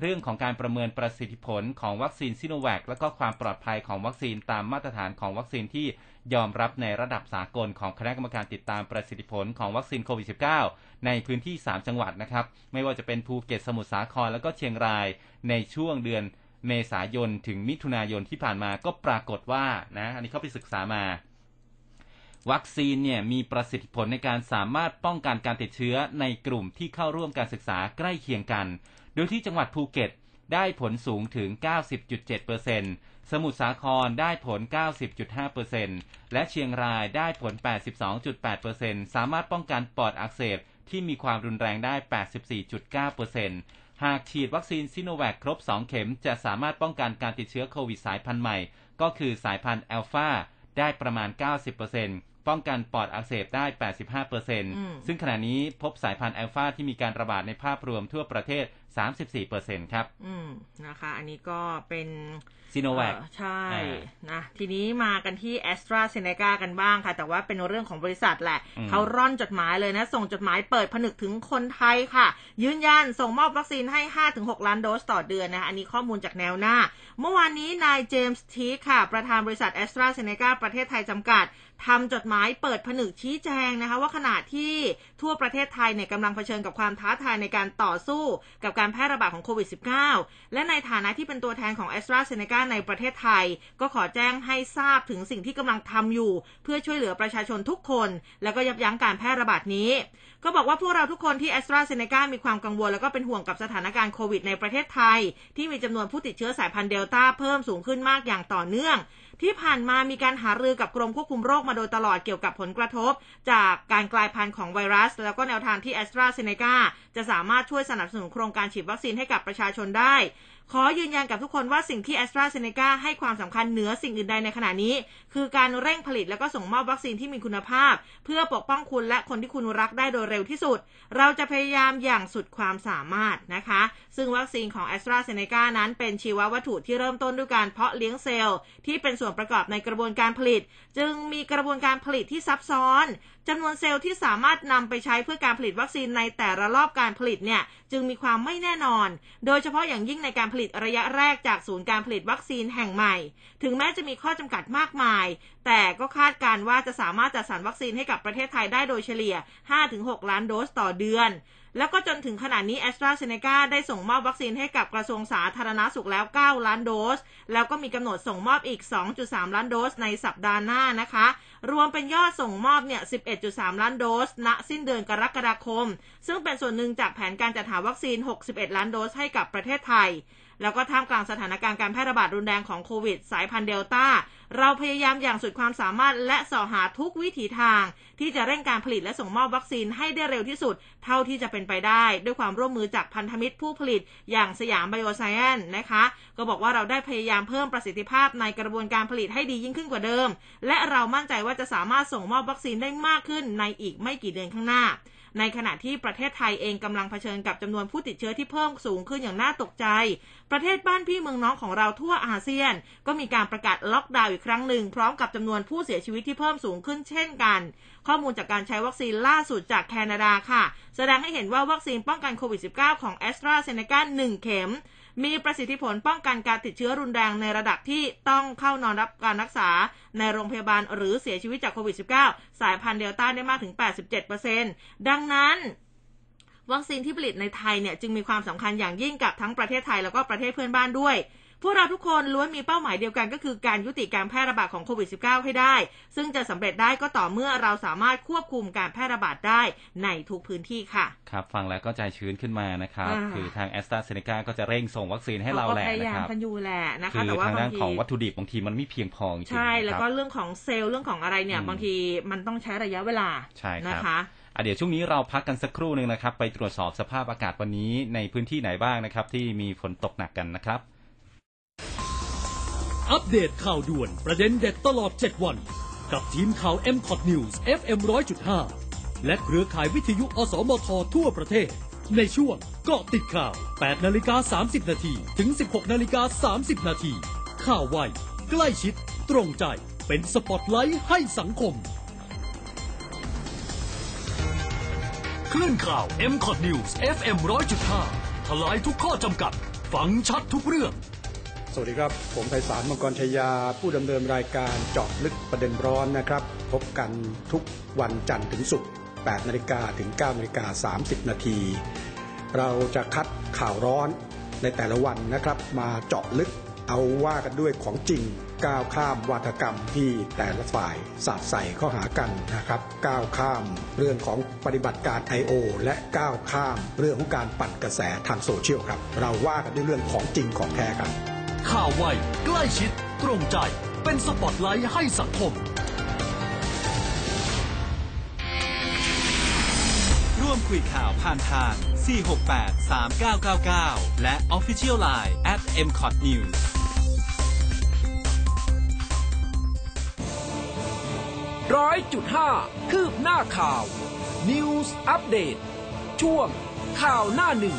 เรื่องของการประเมินประสิทธิผลของวัคซีนซิโนแวคและก็ความปลอดภัยของวัคซีนตามมาตรฐานของวัคซีนที่ยอมรับในระดับสากลของคณะกรรมการติดตามประสิทธิผลของวัคซีนโควิด -19 ในพื้นที่ 3 จังหวัดนะครับ ไม่ว่าจะเป็นภูเก็ตสมุทรสาครแล้วก็เชียงรายในช่วงเดือน เมษายนถึงมิถุนายนที่ผ่านมาก็ปรากฏว่านะอันนี้เขาไปศึกษามา วัคซีนเนี่ยมีประสิทธิผลในการสามารถป้องกันการติดเชื้อในกลุ่มที่เข้าร่วมการศึกษาใกล้เคียงกัน โดยที่จังหวัดภูเก็ตได้ผลสูงถึง 90.7%สมุทรสาครได้ผล 90.5%และเชียงรายได้ผล 82.8%สามารถป้องกันปอดอักเสบที่มีความรุนแรงได้ 84.9% หากฉีดวัคซีนซิโนแวคครบ 2 เข็ม จะสามารถป้องกันการติดเชื้อโควิดสายพันธุ์ใหม่ ก็คือสายพันธุ์แอลฟาได้ประมาณ 90%ป้องกันปอดอักเสบได้ 85%ซึ่งขณะนี้พบสายพันธุ์แอลฟาที่มีการระบาดในภาพรวมทั่วประเทศ 34%ครับ อืม นะคะ อันนี้ก็เป็นซิโนแวคเอ่อใช่อ่านะ ทีนี้มากันที่ a s t r a z เซ e c a กันบ้างค่ะ แต่ว่าเป็นเรื่องของบริษัทแหละอืมเขาร่อนจดหมายเลยนะ ส่งจดหมายเปิดผนึกถึงคนไทยค่ะ ยืนยันส่งมอบวัคซีนให้ 5-6 ล้านโดสต่อเดือนนะคะอันนี้ข้อมูลจากแนวหน้า เมื่อวานนี้นายเจมส์ทีค่ะ ประธานบริษัท a s t r a z เซ e c a ประเทศไทยจำกัดทำจดหมายเปิดผนึกชี้แจงนะคะ ว่าขณะที่ทั่วประเทศไทยเนี่ยกำลังเผชิญกับความท้าทายในการต่อสู้กับการการแพร่ระบาดของโควิด -19 และในฐานะที่เป็นตัวแทนของ a s t r a z เซ e c a ในประเทศไทย ก็ขอแจ้งให้ทราบถึงสิ่งที่กำลังทำอยู่ เพื่อช่วยเหลือประชาชนทุกคน แล้วก็ยับยั้งการแพร่ระบาดนี้ ก็บอกว่าพวกเราทุกคนที่ a s t r a z เซ e c a มีความกังวล แล้วก็เป็นห่วงกับสถานการณ์โควิดในประเทศไทย ที่มีจำนวนผู้ติดเชื้อสายพันธุ์เดลต้าเพิ่มสูงขึ้นมากอย่างต่อเนื่อง ที่ผ่านมามีการหารือกับกรมควบคุมโรคมาโดยตลอดเกี่ยวกับผลกระทบ จากการกลายพันธุ์ของไวรัส แล้วก็แนวทางที่แอสตราเซเนกาจะสามารถช่วยสนับสนุนโครงการฉีดวัคซีนให้กับประชาชนได้ ขอยืนยันกับทุกคนว่าสิ่งที่ a s t r a z เซ e c a ให้ความสำคัญเหนือสิ่งอื่นใดในขณะนี้ คือการเร่งผลิตแล้วก็ส่งมอบวัคซีนที่มีคุณภาพ เพื่อปกป้องคุณและคนที่คุณรักได้โดยเร็วที่สุด เราจะพยายามอย่างสุดความสามารถนะคะ ซึ่งวัคซีนของ AstraZeneca นั้นเป็นชีววัตถุที่เริ่มต้นด้วยการเพาะเลี้ยงเซลล์ที่เป็นส่วนประกอบในกระบวนการผลิต จึงมีกระบวนการผลิตที่ซับซ้อน จำนวนเซลล์ที่สามารถนำไปใช้เพื่อการผลิตวัคซีนในแต่ละรอบการผลิตเนี่ยจึงมีความไม่แน่นอน โดยเฉพาะอย่างยิ่งในการผลิตระยะแรกจากศูนย์การผลิตวัคซีนแห่งใหม่ ถึงแม้จะมีข้อจำกัดมากมาย แต่ก็คาดการว่าจะสามารถจัดสรรวัคซีนให้กับประเทศไทยได้โดยเฉลี่ย 5-6 ล้านโดสต่อเดือน แล้วก็จนถึงขณะนี้แอสตราเซเนกาได้ส่งมอบวัคซีนให้กับกระทรวงสาธารณาสุขแล้ว 9 ล้านโดส แล้วก็มีกำหนดส่งมอบอีก 2.3 ล้านโดสในสัปดาห์หน้านะคะ รวมเป็นยอดส่งมอบเนี่ย 11.3 ล้านโดส ณ สิ้นเดือนกรกฎาคม ซึ่งเป็นส่วนหนึ่งจากแผนการจัดหาวัคซีน 61 ล้านโดสให้กับประเทศไทย แล้วก็ท่ามกลางสถานการณ์การแพร่ระบาดรุนแรงของโควิด สายพันธุ์เดลต้า เราพยายามอย่างสุดความสามารถและสอหาทุกวิถีทาง ที่จะเร่งการผลิตและส่งมอบวัคซีนให้ได้เร็วที่สุด เท่าที่จะเป็นไปได้ ด้วยความร่วมมือจากพันธมิตรผู้ผลิตอย่างสยามไบโอไซแอนนะคะ ก็บอกว่าเราได้พยายามเพิ่มประสิทธิภาพในกระบวนการผลิตให้ดียิ่งขึ้นกว่าเดิม และเรามั่นใจว่าจะสามารถส่งมอบวัคซีนได้มากขึ้นในอีกไม่กี่เดือนข้างหน้า ในขณะที่ประเทศไทยเองกำลังเผชิญกับจำนวนผู้ติดเชื้อที่เพิ่มสูงขึ้นอย่างน่าตกใจ ประเทศบ้านพี่เมืองน้องของเราทั่วอาเซียน ก็มีการประกาศล็อกดาวน์อีกครั้งหนึ่งพร้อมกับจำนวนผู้เสียชีวิตที่เพิ่มสูงขึ้นเช่นกัน ข้อมูลจากการใช้วัคซีนล่าสุดจากแคนาดาค่ะ แสดงให้เห็นว่าวัคซีนป้องกันโควิด -19 ของแอสตราเซเนกา1เข็ม มีประสิทธิผลป้องกันการติดเชื้อรุนแรงในระดับที่ต้องเข้านอนรับการรักษาในโรงพยาบาลหรือเสียชีวิตจากโควิด -19 สายพันธุ์เดลต้าได้มากถึง 87%ดังนั้นวัคซีนที่ผลิตในไทยเนี่ยจึงมีความสำคัญอย่างยิ่งกับทั้งประเทศไทยแล้วก็ประเทศเพื่อนบ้านด้วย พวกเราทุกคนล้วนมีเป้าหมายเดียวกันก็คือการยุติการแพร่ระบาดของโควิด -19 ให้ได้ ซึ่งจะสำเร็จได้ก็ต่อเมื่อเราสามารถควบคุมการแพร่ระบาดได้ในทุกพื้นที่ค่ะ ครับ ฟังแล้วก็ใจชื้นขึ้นมานะครับอ่าคือทางแอสตราเซเนกาก็จะเร่งส่งวัคซีนให้เราแหละก็พยานะยาคมรับกันอยู่แหละนะคะคือแต่ว่าทางบาด้างนทีของวัตถุดิบบางทีมันไม่เพียงพอจริงๆใช่ แล้วก็นะครับเรื่องของเซลล์เรื่องของอะไรเนี่ยอืมบางทีมันต้องใช้ระยะเวลาใช่ครับนะคะอะเดี๋ยวช่วงนี้เราพักกันสักครู่หนึ่งนะครับ ไปตรวจสอบสภาพอากาศวันนี้ในพื้นที่ไหนบ้างนะครับ ที่มีฝนตกหนักกันนะครับ อัปเดตข่าวด่วนประเด็นเด็ดตลอด 7 วัน กับทีมข่าว m c o t News FM 100.5 และเครือข่ายวิทยุ อสมท ทั่วประเทศ ในช่วงเกาะติดข่าว 8 นาฬิกา 30 นาทีถึง 16 นาฬิกา 30 นาที ข่าวไว ใกล้ชิด ตรงใจ เป็นสปอตไลท์ให้สังคม คลื่นข่าว m c o t News FM 100.5 ทลายทุกข้อจำกัด ฟังชัดทุกเรื่อง สวัสดีครับ ผมไพศาลมังกรชยา ผู้ดำเนินรายการเจาะลึกประเด็นร้อนนะครับ พบกันทุกวันจันทร์ถึงศุกร์8นาฬิกาถึง9นาฬิกา30 นาที เราจะคัดข่าวร้อนในแต่ละวันนะครับ มาเจาะลึกเอาว่ากันด้วยของจริงก้าวข้ามวาทกรรมที่แต่ละฝ่ายสาดใส่ข้าหากันนะครับ ก้าวข้ามเรื่องของปฏิบัติการ I.O. และก้าวข้ามเรื่องของการปั่นกระแสทางโซเชียลครับ เราว่ากันด้วยเรื่องของจริงของแท้กัน ข่าวไว ใกล้ชิด ตรงใจ เป็นสปอตไลท์ให้สังคม ร่วมคุยข่าวผ่านทาง 468 3999 และ Official Line at m c o t News ร้อยจุดห้าคืบหน้าข่าว News อัปเดตช่วงข่าวหน้าหนึ่ง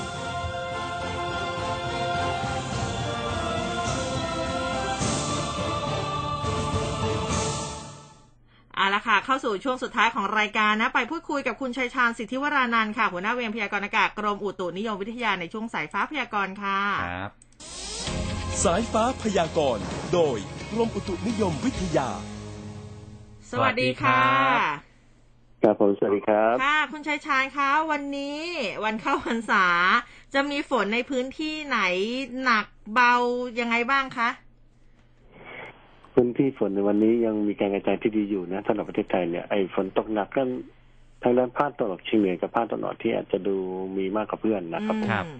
เอาละค่ะ เข้าสู่ช่วงสุดท้ายของรายการนะ ไปพูดคุยกับคุณชัยชาญสิทธิวรานันท์ค่ะ หัวหน้าเวรพยากรณ์อากาศกรมอุตุนิยมวิทยาในช่วงสายฟ้าพยากรณ์ค่ะ ครับ สายฟ้าพยากรณ์โดยกรมอุตุนิยมวิทยา สวัสดีค่ะ ครับผมสวัสดีครับ ค่ะ คุณชัยชาญคะวันนี้วันเข้าพรรษา จะมีฝนในพื้นที่ไหนหนักเบายังไงบ้างคะ พื้นที่ฝนในวันนี้ยังมีการกระจายที่ดีอยู่นะสำหรับประเทศไทยเนี่ยไอ้ฝนตกหนักก็ทางด้านภาคตะวันออกเฉียงเหนือกับภาคตะวันออกที่อาจจะดูมีมากกว่าเพื่อนนะครับผมครับอืม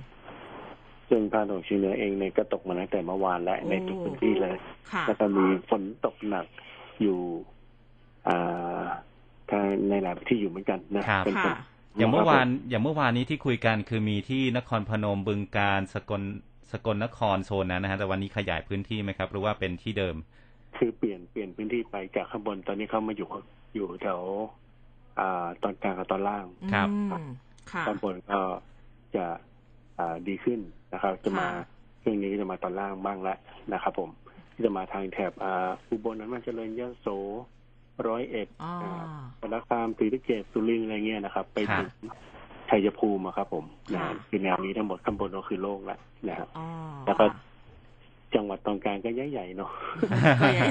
ซึ่งภาคตะวันออกเฉียงเหนือเองเนี่ยก็ตกมาตั้งแต่เมื่อวานและในทุกพื้นที่เลยค่ะแล้วก็มีฝนตกหนักอยู่อ่าทางในหลายพื้นที่อยู่เหมือนกันนะครับเป็นฝนค่ะอย่างเมื่อวานอย่างเมื่อวานนี้ที่คุยกันคือมีที่นครพนมบึงการสกลสกลนครโซนนั้นนะฮะแต่วันนี้ขยายพื้นที่ไหมครับ หรือว่าเป็นที่เดิม คือเปลี่ยนเปลี่ยนพื้นที่ไปจากข้างบนตอนนี้เขามาอยู่อยู่แถวอ่าตอนกลางกับตอนล่างครับอืมค่ะตอนบนก็จะอ่าดีขึ้นนะครับ จะมาค่ะช่วงนี้ก็จะมาตอนล่างบ้างแล้วนะครับ ผมจะมาทางแถบอ่าอุบลนั้นมันเจริญยโสร้อยเอ็ดอ๋ออ่าสารคามศรีสะเกษสุรินทร์อะไรเงี้ยนะครับ ไปครับถึงชัยภูมิอะครับผมนะค่ะคือแนวนี้ทั้งหมดข้างบนก็คือโล่งแล้วนะครับอ๋อแล้วก็ จังหวัดตอนกลางก็ใหญ่ๆเนาะก็ใหญ่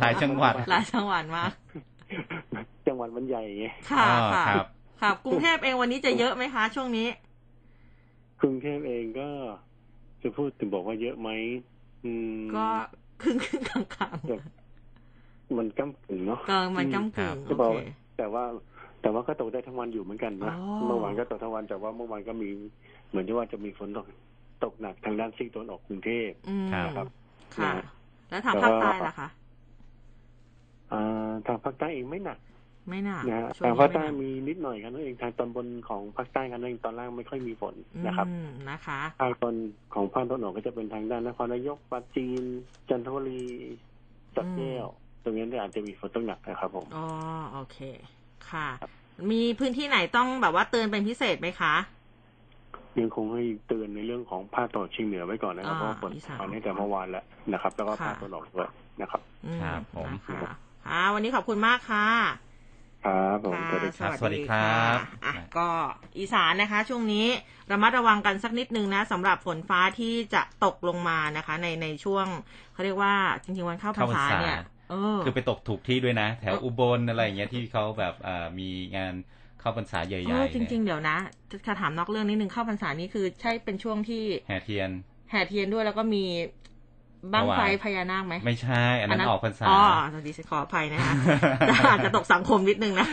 หลายจังหวัดหลายจังหวัดมากจังหวัดมันใหญ่ไงค่ะอ๋อค่ะครับค่ะกรุงเทพเองวันนี้จะเยอะไหมคะ ช่วงนี้ กรุงเทพเองก็จะพูดถึงบอกว่าเยอะไหมอืมก็ครึ่งครึ่งกลางกลางแบบมันก้ากึ่งเนาะกลางมันก้ากึ่งจะโอบอกเคแต่ว่าแต่ว่าก็ตกได้ทั้งวันอยู่เหมือนกันนะอ๋อเมื่อวานก็ตกทั้งวันแต่ว่าเมื่อวานก็มี เหมือนที่ว่าจะมีฝนตก ตกหนักทางด้านซีกตะวันออกกรุงเทพอืมครับค่ะนะแล้วทางภาคใต้ล่ะคะอ่าทางภาคใต้เองไม่หนัก ไม่น่านะฮะช่วทางนี้ภาคใต้ไม่น่มีนิดหน่อยกันนั่นเองทางตอนบนของภาคใต้กันนั่นเองตอนล่างไม่ค่อยมีฝนนะครับอืมนะคะทางตอนของภาคตะวันออกก็จะเป็นทางด้านนครนายกปราจีน จันทบุรีสระแก้วตรงนี้เนี่ยอาจจะมีฝนตกหนักนะครับผมอ๋อโอเค ค่ะ มีพื้นที่ไหนต้องแบบว่าเตือนเป็นพิเศษไหมคะ ยังคงให้เตือนในเรื่องของภาคตะวันออกเฉียงเหนือไว้ก่อนนะครับอ่าเพราะว่าฝนอีสานมาตั้งแต่เมื่อวานแล้วนะครับ แล้วก็ค่ะภาคตะวันออกด้วยนะครับอืมครับผมนะคะค่ะวันนี้ขอบคุณมากค่ะครับผมค่ะสวัสดีครับสวัสดีครับอะก็อีสานนะคะ ช่วงนี้ระมัดระวังกันสักนิดนึงนะสำหรับฝนฟ้าที่จะตกลงมานะคะ ในในช่วงเขาเรียกว่าจริงๆวันเข้าพรรษาเนี่ยเออคือไปตกถูกที่ด้วยนะ แถวอุบลอะไรอย่างเงี้ยที่เขาแบบอ่ามีงาน เข้าพรรษาใหญ่ๆเออจริงเนี่ยๆเดี๋ยวนะจะถามนอกเรื่องนิดนึงเข้าพรรษานี่คือใช่เป็นช่วงที่แห่เทียน แห่เทียนด้วยแล้วก็มี บ้างไฟถวายพญานาคไหมไม่ใช่ อันนั้นออกพรรษาอ๋อดิฉันขออภัยนะคะอาจจะตกสังคมนิดนึงนะ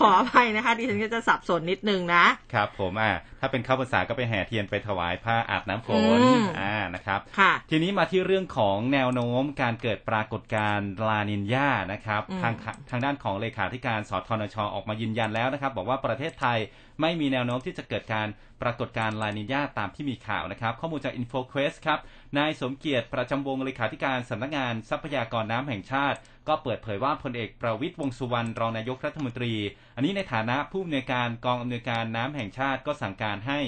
ขออภัยนะคะดิฉันก็จะสับสนนิดนึงนะครับผมอ่าถ้าเป็นเข้าพรรษาก็ไปแห่เทียนไปถวายผ้าอาบน้ำฝนอืมอ่านะครับค่ะทีนี้มาที่เรื่องของแนวโน้มการเกิดปรากฏการณ์ลานินยานะครับอืมทางทางด้านของเลขาธิการสทนชออกมายืนยันแล้วนะครับ บอกว่าประเทศไทย ไม่มีแนวโน้มที่จะเกิดการปรากฏการ์ลานินยาตามที่มีข่าวนะครับ ข้อมูลจาก InfoQuest ครับนายสมเกียรติประจำวงเลขาธิการสำนักงานทรัพยากรน้ำแห่งชาติ ก็เปิดเผยว่าพลเอกประวิตยวงสุวรรณรองนายกรัฐมนตรี อันนี้ในฐานะผู้อำนวยการกองอำนวยการน้ำแห่งชาติก็สั่งการให้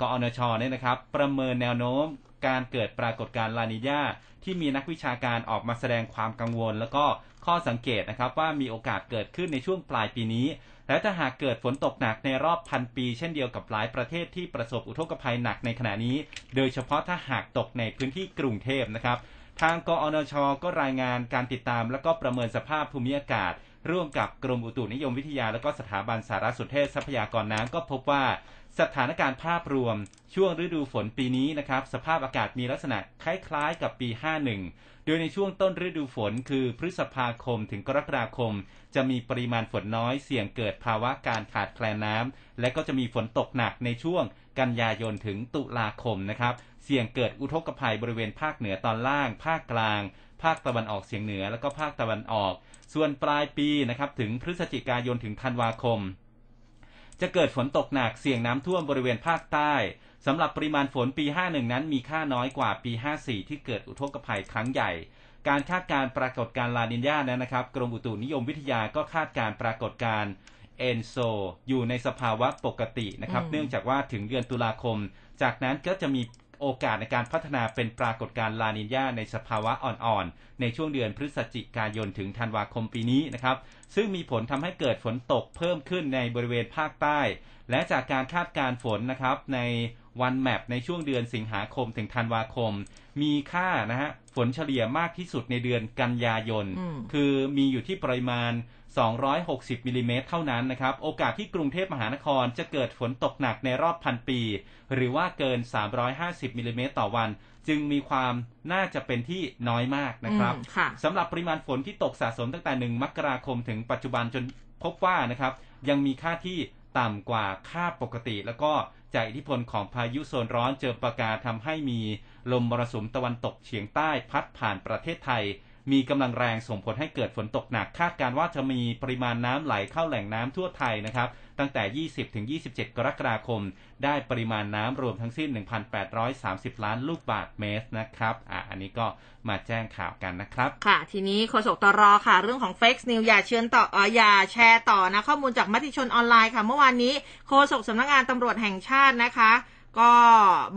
กอนชเนี่ยนะครับ ประเมินแนวโน้มการเกิดปรากฏการณ์ลานิญาที่มีนักวิชาการออกมาแสดงความกังวล แล้วก็ข้อสังเกตนะครับว่ามีโอกาสเกิดขึ้นในช่วงปลายปีนี้ และถ้าหากเกิดฝนตกหนักในรอบพันปี เช่นเดียวกับหลายประเทศที่ประสบอุทกภัยหนักในขณะนี้ โดยเฉพาะถ้าหากตกในพื้นที่กรุงเทพนะครับ ทางกอนชก็รายงานการติดตาม และก็ประเมินสภาพภูมิอากาศ ร่วมกับกรมอุตุนิยมวิทยา และก็สถาบันสารสนเทศทรัพยากรน้ำก็พบว่าสถานการณ์ภาพรวม ช่วงฤดูฝนปีนี้นะครับ สภาพอากาศมีลักษณะคล้ายๆ กับปี 51 โดยในช่วงต้นฤดูฝนคือพฤษภาคมถึงกรกฎาคม จะมีปริมาณฝนน้อยเสี่ยงเกิดภาวะการขาดแคลนน้ำและก็จะมีฝนตกหนักในช่วงกันยายนถึงตุลาคมนะครับ เสี่ยงเกิดอุทกภัยบริเวณภาคเหนือตอนล่าง ภาคกลาง ภาคตะวันออกเฉียงเหนือ แล้วก็ภาคตะวันออก ส่วนปลายปีนะครับถึงพฤศจิกายนถึงธันวาคม จะเกิดฝนตกหนักเสี่ยงน้ำท่วมบริเวณภาคใต้สำหรับปริมาณฝนปี 51 นั้นมีค่าน้อยกว่าปี 54 ที่เกิดอุทกภัยครั้งใหญ่ การคาดการณ์ปรากฏการณ์ลานินญานั้นนะครับ กรมอุตุนิยมวิทยาก็คาดการณ์ปรากฏการณ์เอนโซอยู่ในสภาวะปกตินะครับอืมเนื่องจากว่าถึงเดือนตุลาคม จากนั้นก็จะมี โอกาสในการพัฒนาเป็นปรากฏการณ์ลานินญาในสภาวะอ่อนๆ ในช่วงเดือนพฤศจิกายนถึงธันวาคมปีนี้นะครับ ซึ่งมีผลทำให้เกิดฝนตกเพิ่มขึ้นในบริเวณภาคใต้ และจากการคาดการณ์ฝนนะครับในวันแมปในช่วงเดือนสิงหาคมถึงธันวาคม มีค่านะฮะฝนเฉลี่ยมากที่สุดในเดือนกันยายนอืมคือมีอยู่ที่ปริมาณ 260มิลลิเมตรเท่านั้นนะครับ โอกาสที่กรุงเทพมหานครจะเกิดฝนตกหนักในรอบพันปี หรือว่าเกิน 350มิลลิเมตรต่อวัน จึงมีความน่าจะเป็นที่น้อยมากนะครับอืมค่ะสำหรับปริมาณฝนที่ตกสะสมตั้งแต่ 1 มกราคมถึงปัจจุบันจนพบว่านะครับ ยังมีค่าที่ต่ำกว่าค่าปกติ แล้วก็จากอิทธิพลของพายุโซนร้อนเจอปากาทำให้มีลมมรสุมตะวันตกเฉียงใต้พัดผ่านประเทศไทย มีกำลังแรงส่งผลให้เกิดฝนตกหนัก คาดการว่าจะมีปริมาณน้ำไหลเข้าแหล่งน้ำทั่วไทยนะครับ ตั้งแต่ 20 ถึง 27 กรกฎาคม ได้ปริมาณน้ำรวมทั้งสิ้น 1,830 ล้านลูกบาศก์เมตรนะครับอะอันนี้ก็มาแจ้งข่าวกันนะครับ ค่ะ ทีนี้โฆษกตร. ค่ะ เรื่องของ Fake News อย่าเชื่อต่ออ่ออย่าแชร์ต่อนะ ข้อมูลจากมติชนออนไลน์ค่ะ เมื่อวานนี้โฆษกสำนักงานตำรวจแห่งชาตินะคะ ก็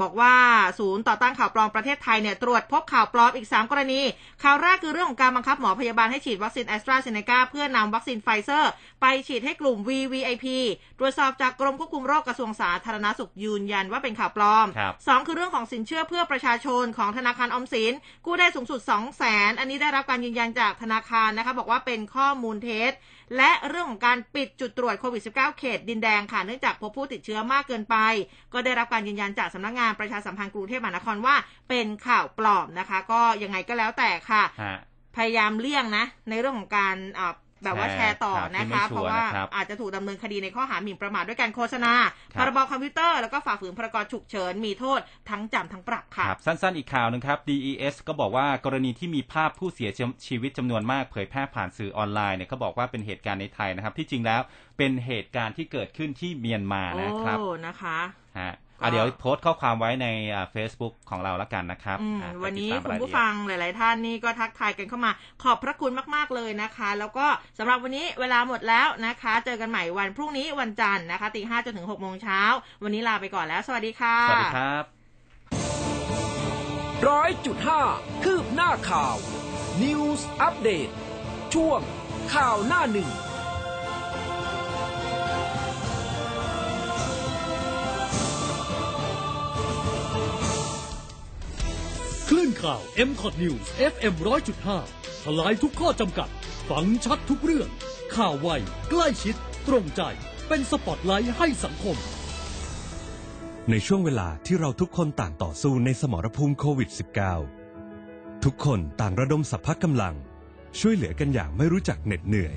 บอกว่าศูนย์ต่อต้านข่าวปลอมประเทศไทยเนี่ยตรวจพบข่าวปลอมอีก 3 กรณี ข่าวแรกคือเรื่องของการบังคับหมอพยาบาลให้ฉีดวัคซีนแอสตราเซเนกาเพื่อนำวัคซีนไฟเซอร์ ไปฉีดให้กลุ่ม VVIP ตรวจสอบจากกรมควบคุมโรคกระทรวงสาธารณสุขยืนยันว่าเป็นข่าวปลอมครับสองคือเรื่องของสินเชื่อเพื่อประชาชนของธนาคารออมสินกู้ได้สูงสุด 2 0 0 0 0 0 อันนี้ได้รับการยืนยันจากธนาคารนะคะบอกว่าเป็นข้อมูลเท็จ และเรื่องของการปิดจุดตรวจโควิด -19 เขตดินแดงค่ะ เนื่องจากพบผู้ติดเชื้อมากเกินไป ก็ได้รับการยืนยันจากสำนักงานประชาสัมพันธ์กรุงเทพมหานครว่า เป็นข่าวปลอมนะคะ ก็ยังไงก็แล้วแต่ค่ะฮะพยายามเลี่ยงนะ ในเรื่องของการอ่า แบบว่าแชแชร์ร์ต่อข่าวที่นะไม่คะชัวร์เพราะว่านะครับอาจจะถูกดำเนินคดีในข้อหาหมิ่นประมาทด้วยการโฆษณาคพรับรบคอมพิวเตอร์แล้วก็ฝ่าฝืนพรกฉุกเฉิน มีโทษทั้งจำทั้งปรับค่ะครับสั้นๆอีกข่าวหนึงครับ DES ก็บอกว่ากรณีที่มีภาพผู้เสียชีวิตจำนวนมากเผยแพร่ผ่านสื่อออนไลน์เนี่ยเขาบอกว่าเป็นเหตุการณ์ในไทยนะครับ ที่จริงแล้วเป็นเหตุการณ์ที่เกิดขึ้นที่เมียนมานะครับโอ้นะคะฮะ อะเดี๋ยวโพสต์ข้อความไว้ในเฟซบุ๊กของเราแล้วกันนะครับอืมอะไปวันนี้ติดตามคุณรายละผู้เอียดฟังหลาย ๆ ท่านนี่ก็ทักทายกันเข้ามา ขอบพระคุณมาก ๆ เลยนะคะ แล้วก็สำหรับวันนี้เวลาหมดแล้วนะคะ เจอกันใหม่วันพรุ่งนี้วันจันทร์นะคะตีห้าจนถึงหกโมงเช้า วันนี้ลาไปก่อนแล้ว สวัสดีค่ะ สวัสดีครับร้อยจุดห้าคืบหน้าข่าว News อัปเดตช่วงข่าวหน้าหนึ่ง คลื่นข่าว m c o t News FM 100.5 ทลายทุกข้อจำกัด ฟังชัดทุกเรื่อง ข่าวไว ใกล้ชิด ตรงใจ เป็นสปอตไลท์ให้สังคม ในช่วงเวลาที่เราทุกคนต่างต่อสู้ในสมรภูมิโควิด -19 ทุกคนต่างระดมสรรพกำลัง ช่วยเหลือกันอย่างไม่รู้จักเหน็ดเหนื่อย